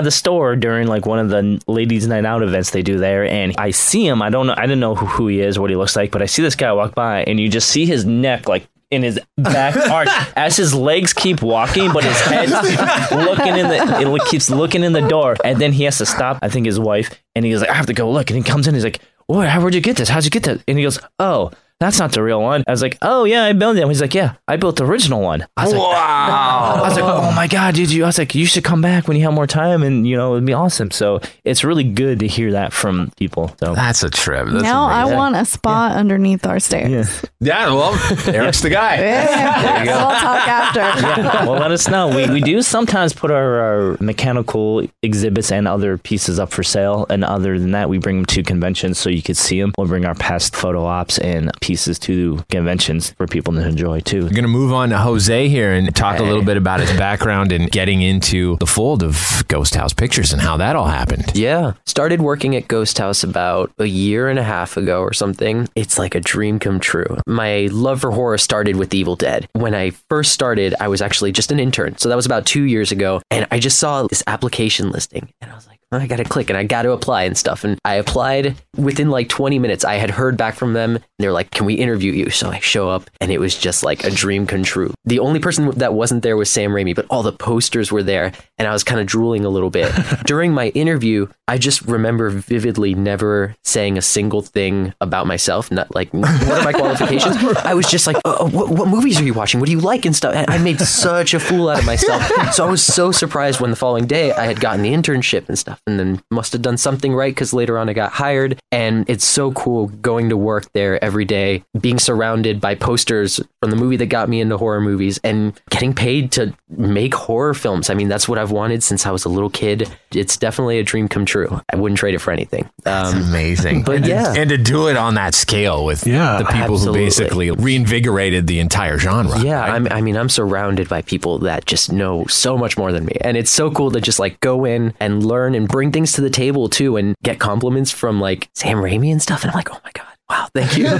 the store during like one of the ladies' night out events they do there, and I see him. I don't know. I didn't know who, who he is, what he looks like, but I see this guy walk by, and you just see his neck like in his back arch [LAUGHS] as his legs keep walking, but his head looking in the it keeps looking in the door, and then he has to stop. I think his wife, and he goes like, "I have to go look," and he comes in. He's like, "What? How would you get this? How'd you get that?" And he goes, "Oh." That's not the real one. I was like, oh yeah, I built it. He's like, yeah, I built the original one. I was like, Wow. I was like, oh my god, did you? I was like, you should come back when you have more time, and you know, it'd be awesome. So it's really good to hear that from people. So That's a trip. That's now I want a spot underneath our stairs. yeah, Yeah, well, Erick's the guy. Yeah. So we'll talk after. [LAUGHS] yeah. Well, let us know. We, we do sometimes put our, our mechanical exhibits and other pieces up for sale, and other than that, we bring them to conventions so you could see them. We'll bring our past photo ops and pieces to conventions for people to enjoy too. We're going to move on to Jose here and talk a little bit about his background and getting into the fold of Ghost House Pictures and how that all happened. Yeah. Started working at Ghost House about a year and a half ago or something. It's like a dream come true. My love for horror started with The Evil Dead. When I first started, I was actually just an intern. So that was about two years ago. And I just saw this application listing and I was like, "Oh, I got to click and I got to apply and stuff. And I applied within like 20 minutes. I had heard back from them and they're like, Can we interview you? So I show up and it was just like a dream come true. The only person that wasn't there was Sam Raimi, but all the posters were there and I was kind of drooling a little bit. [LAUGHS] During my interview, I just remember vividly never saying a single thing about myself. Not like what are my qualifications. [LAUGHS] I was just like, oh, oh what, what movies are you watching? What do you like and stuff? And I made such a fool out of myself. So I was so surprised when the following day I had gotten the internship and stuff, and then must have done something right because later on I got hired. And it's so cool going to work there every day, being surrounded by posters from the movie that got me into horror movies, and getting paid to make horror films. I mean, that's what I've wanted since I was a little kid. It's definitely a dream come true. I wouldn't trade it for anything. That's Um, amazing. [LAUGHS] but and, to- yeah. and to do it on that scale with Yeah, the people absolutely. who basically reinvigorated the entire genre. Yeah, right? I'm, I mean, I'm surrounded by people that just know so much more than me, and it's so cool to just like go in and learn and bring things to the table too, and get compliments from like Sam Raimi and stuff. And I'm like, oh my god, wow, thank you. [LAUGHS]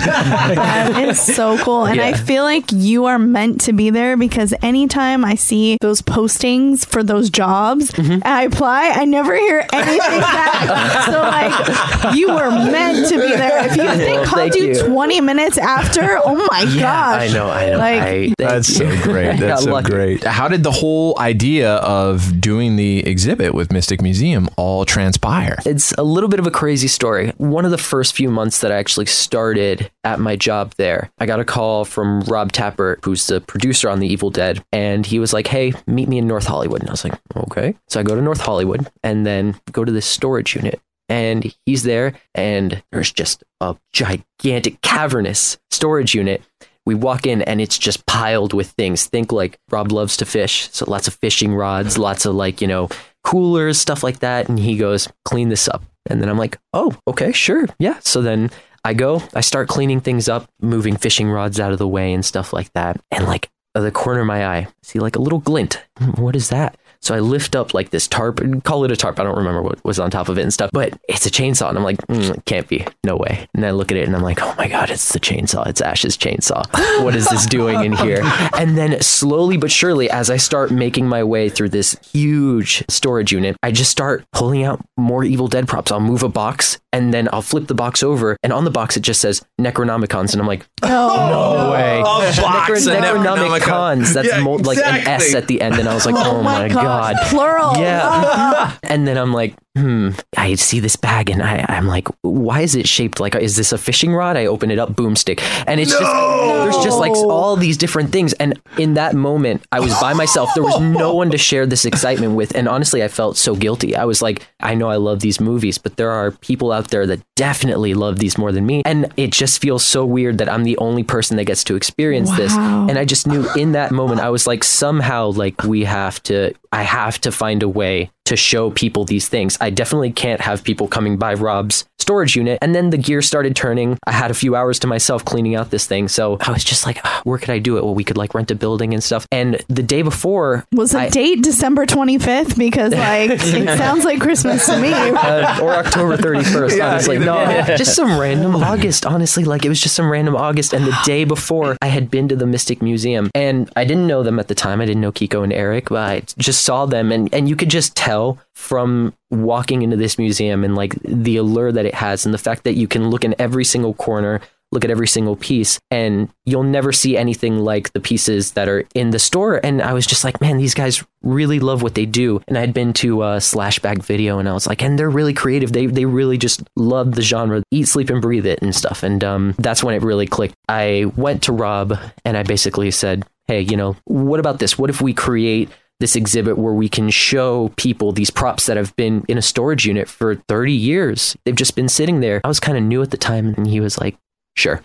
That is so cool. And I feel like you are meant to be there because anytime I see those postings for those jobs Mm-hmm. and I apply, I never hear anything back. [LAUGHS] So, like, you were meant to be there. If you they Well, called thank you, you. 20 minutes after, oh my yeah, gosh. I know, I know. Like, I, thank That's so great. [LAUGHS] That's so lucky. great. How did the whole idea of doing the exhibit with Mystic Museum all transpire? It's a little bit of a crazy story. One of the first few months that I actually started at my job there, I got a call from Rob Tapert, who's the producer on The Evil Dead, and he was like, "Hey, meet me in North Hollywood." And I was like, "Okay." So I go to North Hollywood and then go to this storage unit. And he's there, and there's just a gigantic, cavernous storage unit. We walk in, and it's just piled with things. Think like Rob loves to fish, so lots of fishing rods, lots of like, you know, coolers, stuff like that. And he goes, clean this up. And then I'm like, oh, okay, sure. Yeah. So then I go, I start cleaning things up, moving fishing rods out of the way and stuff like that. And like the corner of my eye, I see like a little glint. What is that? So I lift up like this tarp, call it a tarp. I don't remember what was on top of it and stuff, but it's a chainsaw. And I'm like, mm, it can't be. No way. And I look at it and I'm like, oh my God, it's the chainsaw. It's Ash's chainsaw. What is this doing in here? [LAUGHS] And then slowly but surely, as I start making my way through this huge storage unit, I just start pulling out more Evil Dead props. I'll move a box and then I'll flip the box over, and on the box it just says Necronomicons, and I'm like, No way. A box of Necronomicons. Necronomicon. That's Yeah, mo- like an S at the end, and I was like, oh, oh my god. Plural. Yeah. [LAUGHS] and then I'm like, hmm. I see this bag and I, I'm like, why is it shaped like, is this a fishing rod? I open it up, boomstick. And it's just, there's just like all these different things. And in that moment, I was by myself. There was no one to share this excitement with. And honestly, I felt so guilty. I was like, I know I love these movies, but there are people out there that definitely love these more than me. And it just feels so weird that I'm the only person that gets to experience this. And I just knew in that moment, I was like, somehow, like, we have to, I have to find a way to show people these things. I definitely can't have people coming by Rob's storage unit. And then the gear started turning. I had a few hours to myself cleaning out this thing. So I was just like, "Ah, where could I do it? Well, we could like rent a building and stuff. And the day before, Was the I- date December 25th? Because like [LAUGHS] it sounds like Christmas to me. uh, or October 31st, honestly. No, just some random August, honestly. Like it was just some random August. And the day before, I had been to the Mystic Museum and I didn't know them at the time. I didn't know Kiko and Erick, but I just saw them and, and you could just tell from walking into this museum and like the allure that it has and the fact that you can look in every single corner look at every single piece and you'll never see anything like the pieces that are in the store. And i was just like man these guys really love what they do. And i'd been to slashback video and i was like and they're really creative. They they really just love the genre. Eat sleep and breathe it and stuff. And um, that's when it really clicked. I went to rob and i basically said hey you know what about this? What if we create this exhibit where we can show people these props that have been in a storage unit for 30 years. They've just been sitting there. I was kind of new at the time, and he was like, "Sure."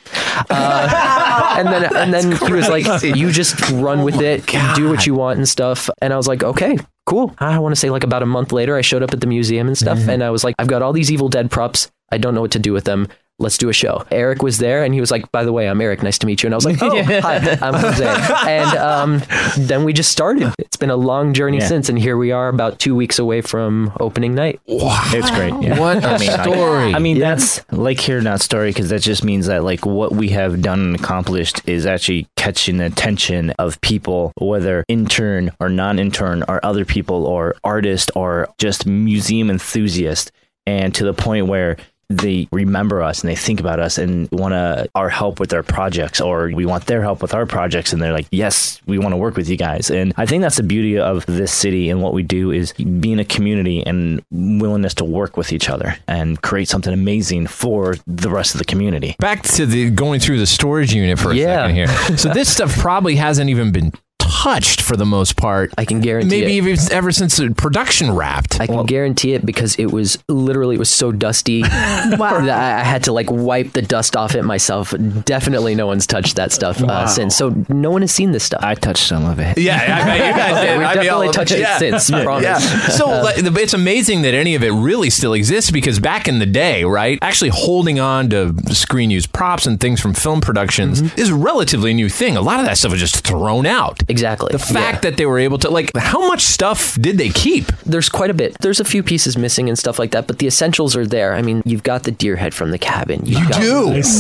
Uh, and then [LAUGHS] and then he was like, "You just run with it, do what you want and stuff." And I was like, "Okay." Cool. I want to say like about a month later, I showed up at the museum and stuff, and I was like, I've got all these Evil Dead props. I don't know what to do with them. Let's do a show. Erick was there, and he was like, "By the way, I'm Erick. Nice to meet you." And I was like, "Oh, [LAUGHS] hi, I'm Jose." And um, then we just started. It's been a long journey Yeah. since, and here we are, about two weeks away from opening night. Wow. It's great. Yeah. What a I mean, story. I mean, that's like here not story because that just means that like what we have done and accomplished is actually catching the attention of people, whether intern or non-intern or other people or artist or just museum enthusiast, and to the point where they remember us and they think about us and want to our help with their projects or we want their help with our projects and they're like yes we want to work with you guys and i think that's the beauty of this city and what we do is being a community and willingness to work with each other and create something amazing for the rest of the community Back to the going through the storage unit for a Yeah. second here. So this stuff probably hasn't even been touched for the most part. I can guarantee it. Maybe it. even ever since the production wrapped. I can guarantee it because it was literally it was so dusty [LAUGHS] Wow. that I I had to like wipe the dust off it myself. Definitely, no one's touched that stuff uh, since. So no one has seen this stuff. i touched some of it Yeah, I bet you guys did. [LAUGHS] We've I'd definitely touched it yeah. since. [LAUGHS] Promise. Yeah. So like, it's amazing that any of it really still exists because back in the day, right, actually holding on to screen use props and things from film productions is a relatively new thing. A lot of that stuff was just thrown out. Exactly. The fact that they were able to, like, how much stuff did they keep? there's quite a bit. There's a few pieces missing and stuff like that, but the essentials are there. I mean, you've got the deer head from the cabin. You've got,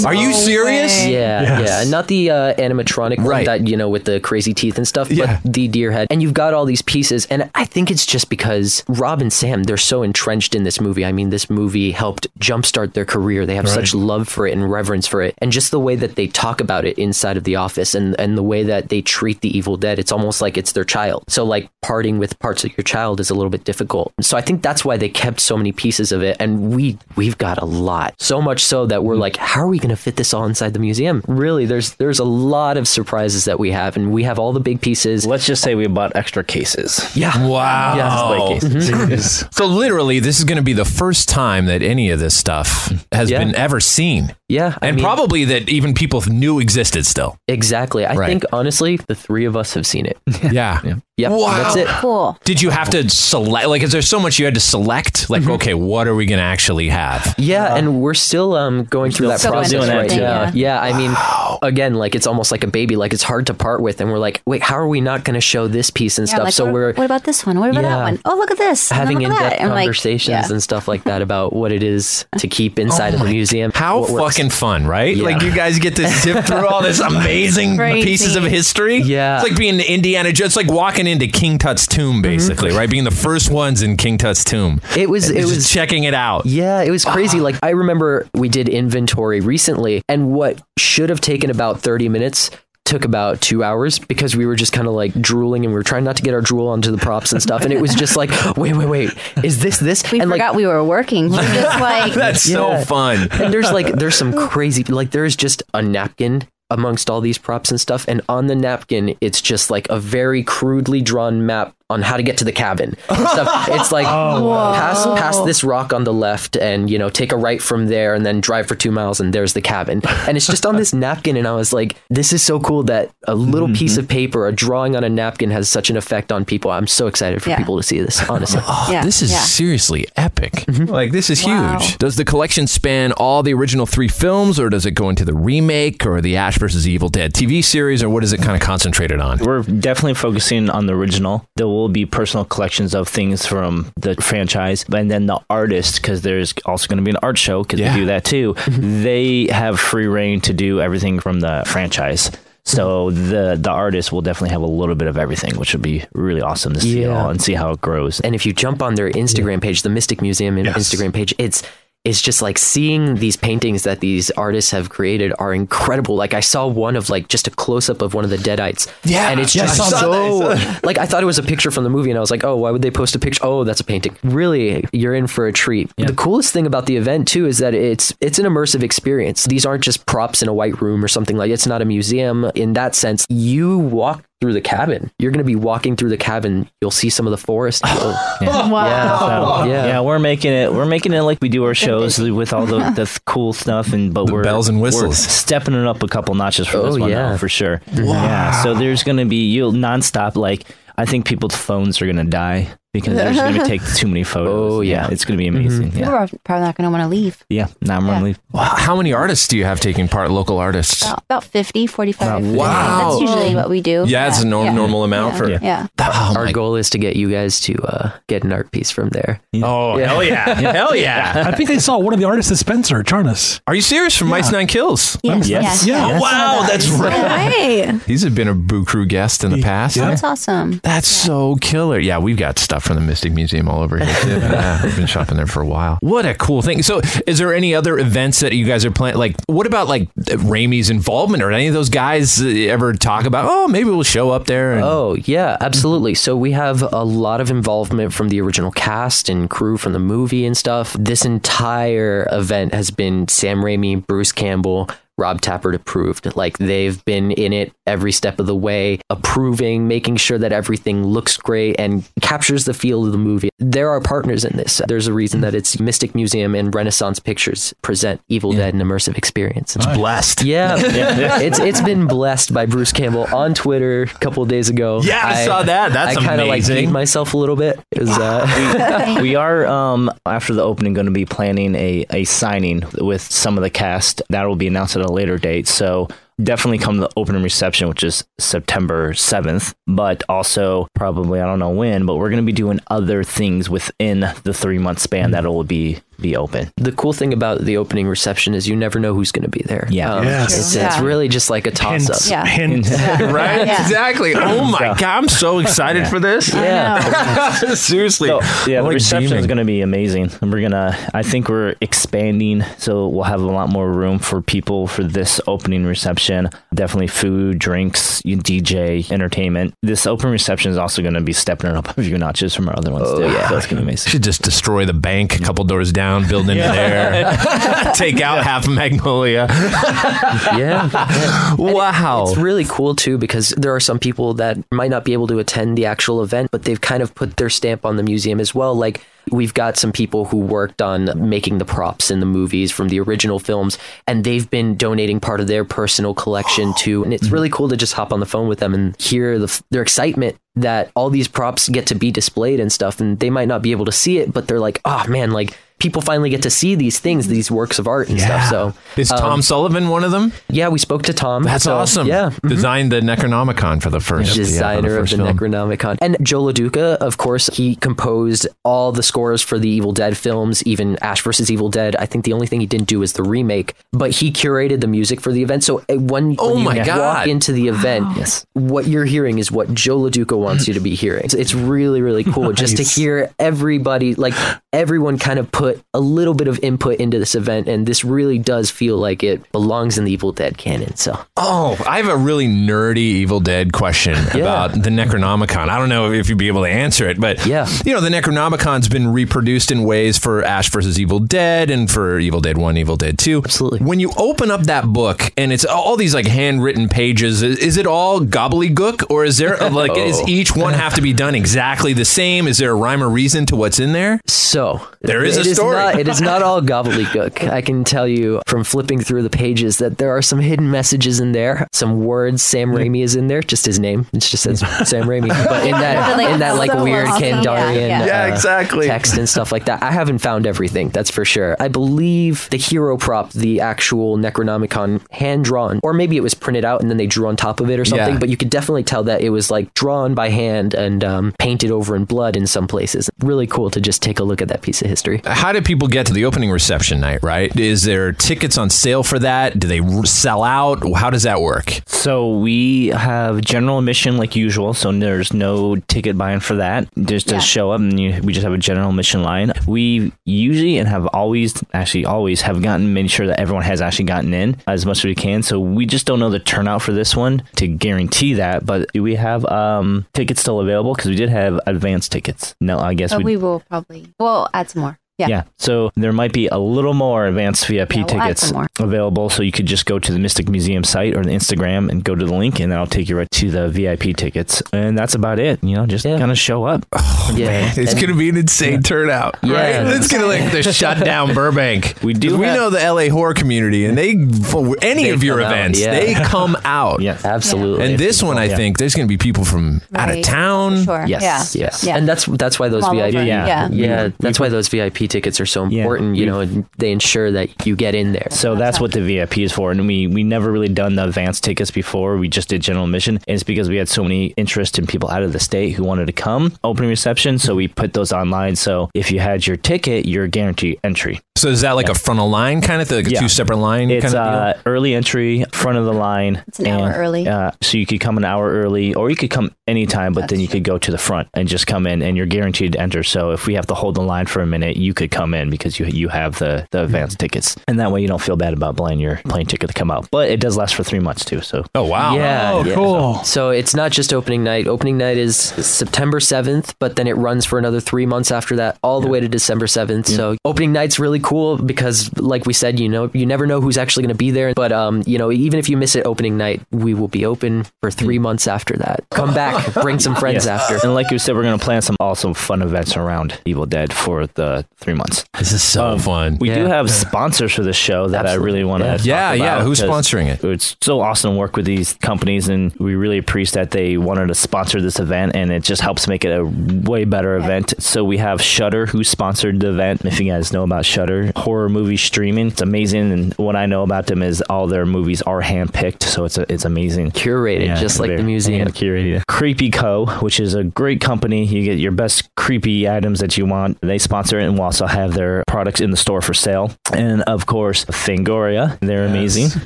Are you serious? way. Yeah, yeah. Not the uh, animatronic one Right. that, you know, with the crazy teeth and stuff, Yeah. but the deer head. And you've got all these pieces. And I think it's just because Rob and Sam, they're so entrenched in this movie. I mean, this movie helped jumpstart their career. They have such love for it and reverence for it. And just the way that they talk about it inside of the office and, and the way that they treat the Evil Dead, it's almost like it's their child. So, like, parting with parts of your child is a little bit difficult. So, I think that's why they kept so many pieces of it. And we, we've got a lot. So much so that we're like, how are we going to fit this all inside the museum? Really, there's there's a lot of surprises that we have, and we have all the big pieces. let's just say we bought extra cases Yeah. Wow. Yeah, display Mm-hmm. cases [LAUGHS] So literally, this is going to be the first time that any of this stuff has Yeah. been ever seen, Yeah. I and mean, probably that even people knew existed still. exactly. I Right. think honestly, the three of us have seen it. Yeah. Yep. Wow. That's it. Cool. Did you have to select? Like, is there so much you had to select? Like, okay, what are we going to actually have? Yeah, and we're still um, going through that still going process through right now. yeah. Yeah, I mean, again, like it's almost like a baby. Like it's hard to part with, and we're like, wait, how are we not going to show this piece and Yeah, stuff? like, so what, we're what about this one? What about Yeah. that one? Oh, look at this. having look at that. in-depth And, like, conversations yeah. and stuff like that about what it is to [LAUGHS] keep inside of the museum. Oh How what works. fucking fun, right? Yeah. Like you guys get to zip through all this [LAUGHS] amazing pieces of history. Yeah. it's like being Indiana Jones. It's like walking walking into King Tut's tomb, mm-hmm. basically, right? Being the first ones in King Tut's tomb. It was. And It was checking it out. Yeah, it was crazy. Ah. Like I remember we did inventory recently, and what should have taken about thirty minutes took about two hours because we were just kind of like drooling and we were trying not to get our drool onto the props and stuff. And it was just like, [LAUGHS] wait, wait, wait, is this this? We and forgot we were working. We were just [LAUGHS] like, That's so Yeah. fun. and there's like there's some crazy like there's just a napkin amongst all these props and stuff and on the napkin it's just like a very crudely drawn map on how to get to the cabin [LAUGHS] stuff. it's like oh, pass pass this rock on the left and you know take a right from there and then drive for two miles and there's the cabin and it's just on this [LAUGHS] napkin and i was like this is so cool that a little mm-hmm. piece of paper a drawing on a napkin has such an effect on people i'm so excited for Yeah. people to see this honestly [GASPS] oh, yeah, This is yeah. seriously epic. Mm-hmm. Like this is Wow. huge. Does the collection span all the original three films, or does it go into the remake or the Ash versus Evil Dead TV series, or what is it kind of concentrated on? We're definitely focusing on the original. There will be personal collections of things from the franchise, and then the artist, because there's also going to be an art show, because Yeah. we do that too. [LAUGHS] Mm-hmm. they have free reign to do everything from the franchise. So mm-hmm. the the artist will definitely have a little bit of everything, which would be really awesome to see Yeah. all and see how it grows. and if you jump on their Instagram page, the Mystic Museum Yes. Instagram page, it's it's just like seeing these paintings that these artists have created are incredible. Like I saw one of like just a close up of one of the deadites. Yeah. And it's Yeah, just so [LAUGHS] like I thought it was a picture from the movie and I was like, oh, why would they post a picture? Oh, that's a painting. Really, you're in for a treat. The coolest thing about the event too is that it's it's an immersive experience. These aren't just props in a white room or something like it's not a museum in that sense. You walk through the cabin. You're going to be walking through the cabin. You'll see some of the forest. [LAUGHS] Oh. You'll- [LAUGHS] wow. So, Yeah. yeah. we're making it. We're making it like we do our shows with all the, the [LAUGHS] cool stuff, and but we're bells and we're whistles. stepping it up a couple notches for oh, this Oh, one, yeah. though, for sure. Wow. Yeah. So there's gonna be you'll nonstop. Like I think people's phones are gonna die because there's gonna take too many photos. Oh, yeah. it's gonna be amazing. People Yeah, are probably not going to want to leave. yeah. Now I'm gonna leave. Wow, How many artists do you have taking part? Local artists? About, about 50, 45. Wow. That's usually what we do. Yeah, it's a norm, yeah. normal amount Yeah. for. Yeah. Yeah. Oh, Our my- goal is to get you guys to uh, get an art piece from there. oh hell yeah, [LAUGHS] hell yeah! I think they saw one of the artists at Spencer, Charnas. Are you serious? From Ice Nine Kills? Yes. Yes. yes, Yeah. yes. Wow, that's right. Hey. He's been a Boo Crew guest in the past. That's awesome. That's so killer. Yeah, we've got stuff from the Mystic Museum all over here. Too. [LAUGHS] yeah, we've been shopping there for a while. What a cool thing. So, is there any other events that you guys are planning? Like, what about like Raimi's involvement or any of those guys uh, ever talk about? Oh, maybe we'll show up there. And, Oh, yeah, absolutely. So we have a lot of involvement from the original cast and crew from the movie and stuff. This entire event has been Sam Raimi, Bruce Campbell, Rob Tapert approved. Like they've been in it every step of the way, approving, making sure that everything looks great and captures the feel of the movie. There are partners in this. There's a reason that it's Mystic Museum and Renaissance Pictures present Evil Dead an immersive experience. It's blessed. [LAUGHS] yeah, it's it's been blessed by Bruce Campbell on Twitter a couple of days ago. Yeah, I saw that. That's I kind of like amazing. beat myself a little bit. It was, uh, [LAUGHS] [LAUGHS] we are um after the opening going to be planning a a signing with some of the cast that will be announced at a later date. So definitely come to the opening reception which is september 7th but also probably i don't know when but we're going to be doing other things within the three month span mm-hmm. that will be be open the cool thing about the opening reception is you never know who's going to be there. Um, Yeah. Yes. it's, Yeah. it's really just like a toss up. Yeah. Hints. [LAUGHS] Right? Yeah. Exactly. Oh my God. I'm so excited for this. Yeah. [LAUGHS] Seriously. So, yeah, I'm the like reception is going to be amazing. And we're going to, I think we're expanding. So we'll have a lot more room for people for this opening reception. Definitely food, drinks, DJ, entertainment. This open reception is also going to be stepping it up a few notches from our other ones, too. Yeah. So it's going to be amazing. Should just destroy the bank a couple doors down, build into there, [LAUGHS] take out half of Magnolia. [LAUGHS] yeah. Wow. It's really cool too because there are some people that might not be able to attend the actual event, but they've kind of put their stamp on the museum as well. Like we've got some people who worked on making the props in the movies from the original films, and they've been donating part of their personal collection [GASPS] too. And it's really cool to just hop on the phone with them and hear the, their excitement that all these props get to be displayed and stuff. And they might not be able to see it, but they're like, oh man, like people finally get to see these things, these works of art and stuff. So Is Tom um, Sullivan one of them? Yeah, we spoke to Tom. That's So, awesome. Yeah. mhm. Designed the Necronomicon for the first yeah, for designer first of the film. Necronomicon. And Joe LaDuca, of course, he composed all the scores for the Evil Dead films, even Ash versus Evil Dead. I think the only thing he didn't do is the remake, but he curated the music for the event. So uh, when, Oh when my walk God. into the event, Yes. what you're hearing is what Joe LaDuca wants you to be hearing. It's, it's really, really cool [LAUGHS] just to hear everybody, like everyone kind of put a little bit of input into this event. And this really does feel like it belongs in the Evil Dead canon. So Oh, I have a really nerdy Evil Dead question about the Necronomicon. I don't know if you'd be able to answer it, but Yeah. you know, the Necronomicon's been reproduced in ways for Ash versus Evil Dead and for Evil Dead 1, Evil Dead 2. Absolutely. When you open up that book and it's all these like handwritten pages, is it all gobbledygook or is there [LAUGHS] like is oh. each one have to be done exactly the same? Is there a rhyme or reason to what's in there? So There is a it story. not, it is not all [LAUGHS] gobbledygook. I can tell you from flipping through the pages that there are some hidden messages in there. Some words. Sam Raimi is in there. Just his name. It just says Sam Raimi. But in that [LAUGHS] Like, in that like so weird awesome. Kandarian Yeah, yeah. Yeah, uh, exactly. text and stuff like that. I haven't found everything. That's for sure. I believe the hero prop, the actual Necronomicon, hand drawn, or maybe it was printed out and then they drew on top of it or something. Yeah. But you could definitely tell that it was like drawn by hand and um, painted over in blood in some places. Really cool to just take a look at that piece of history. How did people get to the opening reception night, right? Is there tickets on sale for that? Do they sell out? How does that work? So we have general admission like usual. So there's no ticket buying for that. Just to Yeah. show up, and you, we just have a general admission line. We usually and have always, actually always, have gotten made sure that everyone has actually gotten in as much as we can. So we just don't know the turnout for this one to guarantee that. But do we have um, tickets still available because we did have advance tickets. No, I guess But we. we will probably, we'll add some more. Yeah. Yeah. So there might be a little more advanced VIP Yeah, we'll tickets available. So you could just go to the Mystic Museum site or the Instagram and go to the link, and that'll take you right to the VIP tickets. And that's about it. You know, just Yeah. kind of show up. [SIGHS] Oh, yeah. It's going to be an insane turnout. Yeah. Right? [LAUGHS] It's going to like the shut down Burbank. [LAUGHS] We do. We have- know the LA horror community, and they for any They of your come out, events, yeah. they come out. Yes. Absolutely. And this one, I Yeah. think there's going to be people from out of Right. town. Sure. Yes, Yeah. yes, Yeah. and that's that's why those All VIP. Yeah. Yeah. yeah, that's why those VIP tickets are so Yeah. important. You know, they ensure that you get in there. So that's what the VIP is for. And we we never really done the advance tickets before. We just did general admission. And it's because we had so many interest in people out of the state who wanted to come opening reception. So we put those online. So if you had your ticket, you're guaranteed entry. So is that like a frontal line kind of thing, like a Yeah. two separate line It's kind of uh, early entry, front of the line. It's an hour early. Uh, so you could come an hour early, or you could come anytime, but then you could go to the front and just come in, and you're guaranteed to enter. So if we have to hold the line for a minute, you could come in because you you have the the advance tickets, and that way you don't feel bad about buying your plane ticket to come out. But it does last for three months too. So Oh wow! Yeah, Oh, yeah. cool. So it's not just opening night. Opening night is September 7th, but then it runs for another three months after that, all the way to December 7th. So opening night's really cool because, like we said, you know, you never know who's actually going to be there. But um, you know, even if you miss it opening night, we will be open for three months after that. Come back, [LAUGHS] bring some friends Yes. after. And like you said, we're going to plan some awesome fun events around Evil Dead for the three months. This is so Um, fun. We do have sponsors for the show that I really want to. Yeah, yeah. Who's sponsoring it? It's so awesome to work with these companies, and we really appreciate that they wanted to sponsor this event, and it just helps make it a way better event. So we have Shudder, who sponsored the event. If you guys know about Shudder, horror movie streaming, it's amazing. And what I know about them is all their movies are handpicked, so it's a, it's amazing. Curated, just like the museum. and curated. Creepy Co., which is a great company. You get your best creepy items that you want. They sponsor it and will also have their products in the store for sale. And of course, Fangoria. They're amazing.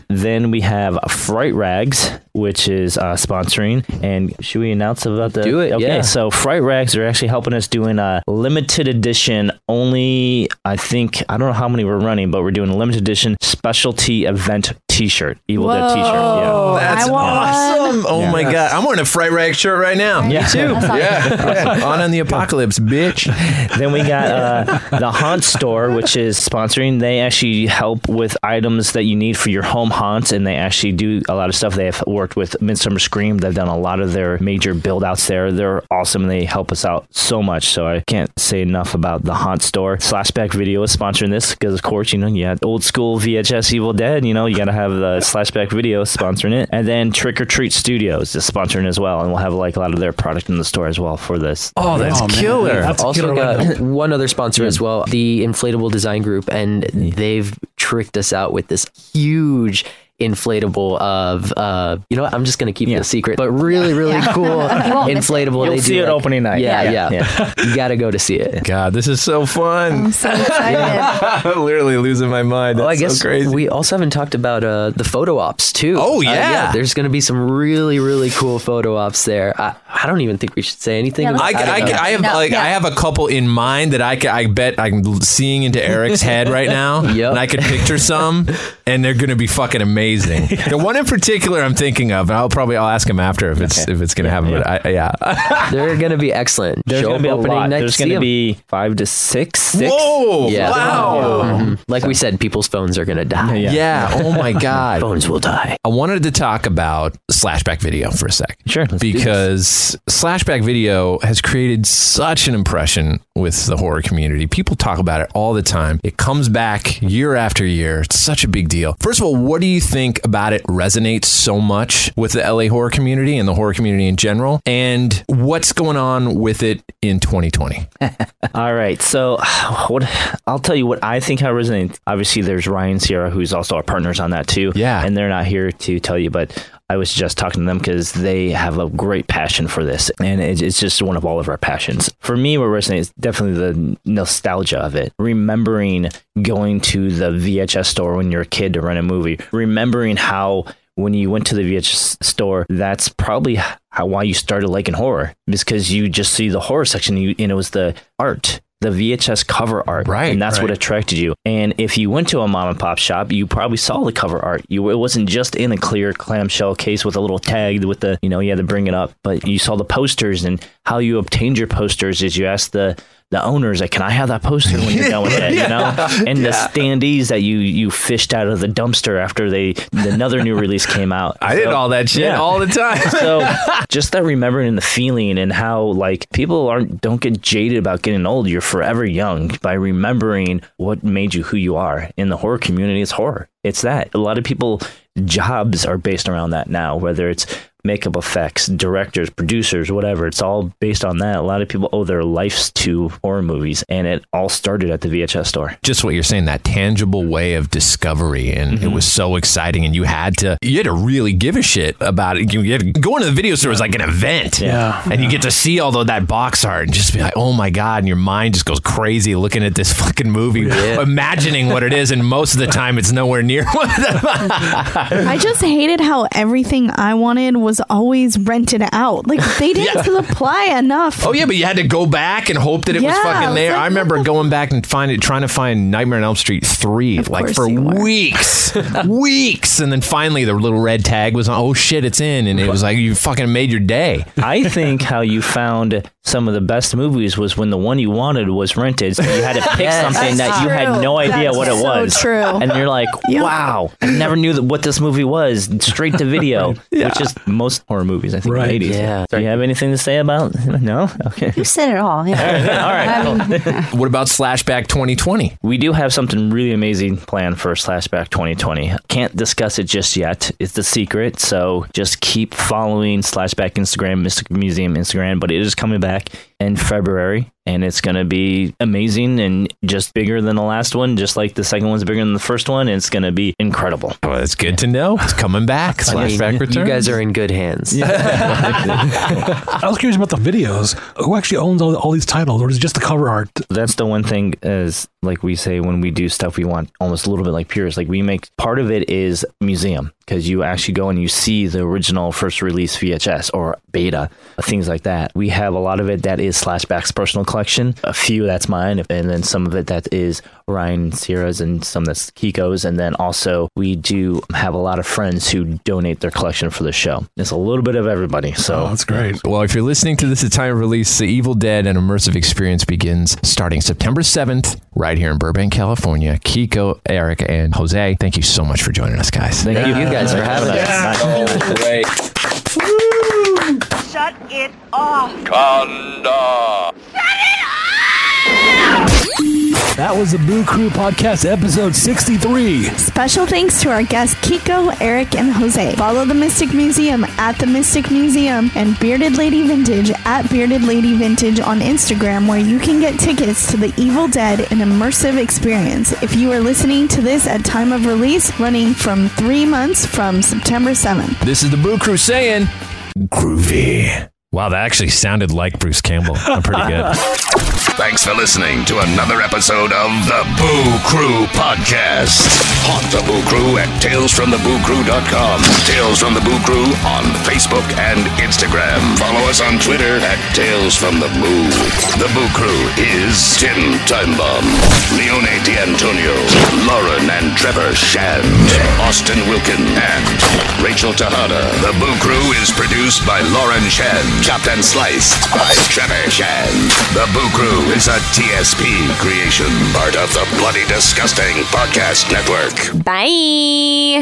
Then we have Fright Rags, which is uh, sponsoring. And should we announce about the? Do it, Okay, yeah. so Fright Rags are actually helping us doing a limited edition. Only I think I don't know how many we're running, but we're doing a limited edition specialty event T-shirt, Evil Dead T-shirt. Yeah. Whoa, That's awesome! Oh Yeah. my god, I'm wearing a Fright Rag shirt right now. Yeah. That's awesome. Yeah, on in the apocalypse, bitch. then we got uh, the Haunt Store, which is sponsoring. They actually help with items that you need for your home haunts, and they actually do a lot of stuff. They have worked with Midsummer Scream. They've done a lot of their major build outs there. They're awesome and they help us out so much. So I can't say enough about the Haunt Store. Slashback Video is sponsoring this because, of course, you know, you had old school VHS Evil Dead. You know, you got to have the Slashback Video sponsoring it. And then Trick or Treat Studios is sponsoring as well. And we'll have like a lot of their product in the store as well for this. Oh, that's Oh, man. killer. That's a also killer got one other sponsor as well, the Inflatable Design Group, and they've tricked us out with this huge inflatable of uh you know what i'm just gonna keep it a secret but really really cool [LAUGHS] inflatable You'll they see do it like- opening night. yeah Yeah, yeah, you gotta go to see it God, this is so fun. I'm so excited. I'm [LAUGHS] literally losing my mind. Oh, I guess so crazy. we also haven't talked about uh, the photo ops too. Oh, Uh, yeah. there's going to be some really, really cool photo ops there. I, I don't even think we should say anything. Yeah, about I, let's- I. I have No, like yeah. I have a couple in mind that I, ca- I bet I'm seeing into Erick's head right [LAUGHS] now, Yep. and I could picture some, and they're going to be fucking amazing. The [LAUGHS] one in particular I'm thinking of, and I'll probably I'll ask him after if it's if it's going to happen. But I, yeah, [LAUGHS] They're going to be excellent. There's Show going to be a opening lot. night There's to see going to 'em. be five to six. six? whoa, Yeah. wow, Mhm. Like we said, people's phones are going to die. yeah. Oh my [LAUGHS] god, Phones will die. I wanted to talk about Slashback Video for a sec. Sure. let's because Slashback Video has created such an impression with the horror community. People talk about it all the time. It comes back year after year. It's such a big deal. First of all, what do you think about it resonates so much with the LA horror community and the horror community in general? And what's going on with it in 2020? [LAUGHS] All right. So, [SIGHS] what I'll tell you what I think how resonates. Obviously, there's Ryan Sierra, who's also our partners on that too. Yeah. And they're not here to tell you, but I was just talking to them because they have a great passion for this, and it, it's just one of all of our passions. For me, what resonates is definitely the nostalgia of it. Remembering going to the VHS store when you're a kid to rent a movie. Remembering how when you went to the VHS store, that's probably how why you started liking horror because you just see the horror section and, you, and it was the art. The VHS cover art, Right, and that's what attracted you. And if you went to a mom and pop shop, you probably saw the cover art. You it wasn't just in a clear clamshell case with a little tag with the you know you had to bring it up, but you saw the posters and how you obtained your posters is you asked the the owners like, can I have that poster when you're done with it? You [LAUGHS] know, and the standees that you you fished out of the dumpster after they another new release came out. I did all that shit Yeah. all the time. so [LAUGHS] just that remembering and the feeling and how like people aren't don't get jaded about getting old you're forever young by remembering what made you who you are in the horror community it's horror it's that a lot of people jobs are based around that now whether it's makeup effects directors producers whatever it's all based on that. A lot of people owe their lives to horror movies and it all started at the vhs store. Just what you're saying that tangible way of discovery and it mm-hmm. was so exciting and you had to you had to really give a shit about it. You had to go into the video store was like an event. Yeah. and you get to see all of that box art and just be like oh my god and your mind just goes crazy looking at this [LAUGHS] fucking movie imagining what it is and most of the time it's nowhere near [LAUGHS] what I just hated how everything I wanted was always rented out. Like they [LAUGHS] didn't supply enough. Oh yeah, but you had to go back and hope that it was fucking it's there. like, I remember going back and find it, trying to find Nightmare on Elm Street three, like for weeks, [LAUGHS] weeks, and then finally the little red tag was on. Oh shit, it's in, and it was like you fucking made your day. I think how you found some of the best movies was when the one you wanted was rented, so you had to pick [LAUGHS] Yes. something That's that you had no idea That's what it so was. true. And you're like, Yep. wow, I never knew that what this movie was. Straight to video, which is most horror movies, I think, Right. in the 80s. Yeah. Do you have anything to say about? [LAUGHS] No. Okay. You said it all. Yeah. All right. I mean, [LAUGHS] What about Slashback 2020? We do have something really amazing planned for Slashback 2020. Can't discuss it just yet. It's the secret. So just keep following Slashback Instagram, Mystic Museum Instagram. But it is coming back in February. And it's going to be amazing and just bigger than the last one, just like the second one's bigger than the first one. And it's going to be incredible. Well, that's good to know. It's coming back. I mean, Slashback returns. you guys are in good hands. [LAUGHS] I was curious about the videos. Who actually owns all, all these titles, or is it just the cover art? that's the one thing as like we say when we do stuff we want almost a little bit like purists like we make part of it is museum because you actually go and you see the original first release vhs or beta things like that we have a lot of it that is slashback's personal collection a few that's mine and then some of it that is ryan sierra's and some that's kiko's and then also we do have a lot of friends who donate their collection for the show it's a little bit of everybody so Oh, that's great. Well, if you're listening to this at time of release, The Evil Dead and Immersive Experience begins starting September 7th, right here in Burbank, California. Kiko, Erick, and Jose, thank you so much for joining us, guys. thank you Yeah, guys for having us. Great. Shut it off. Conda. That was the Boo Crew Podcast, episode 63. Special thanks to our guests Kiko, Erick, and Jose. Follow the Mystic Museum at the Mystic Museum and Bearded Lady Vintage at Bearded Lady Vintage on Instagram, where you can get tickets to the Evil Dead an immersive experience. If you are listening to this at time of release, running from three months from September 7th. This is the Boo Crew saying, groovy. Wow, that actually sounded like Bruce Campbell. I'm pretty good. [LAUGHS] Thanks for listening to another episode of the Boo Crew Podcast. Haunt the Boo Crew at talesfromthebooCrew.com. Tales from the Boo Crew on Facebook and Instagram. Follow us on Twitter at Tales from the Boo. The Boo Crew is Tim Timebomb, Leone D'Antonio, Lauren and Trevor Shand, Austin Wilkin, and Rachel Tejada. The Boo Crew is produced by Lauren Shand, chopped and sliced by Trevor Shand. The Boo Crew is a TSP creation, part of the Bloody Disgusting Podcast Network. Bye.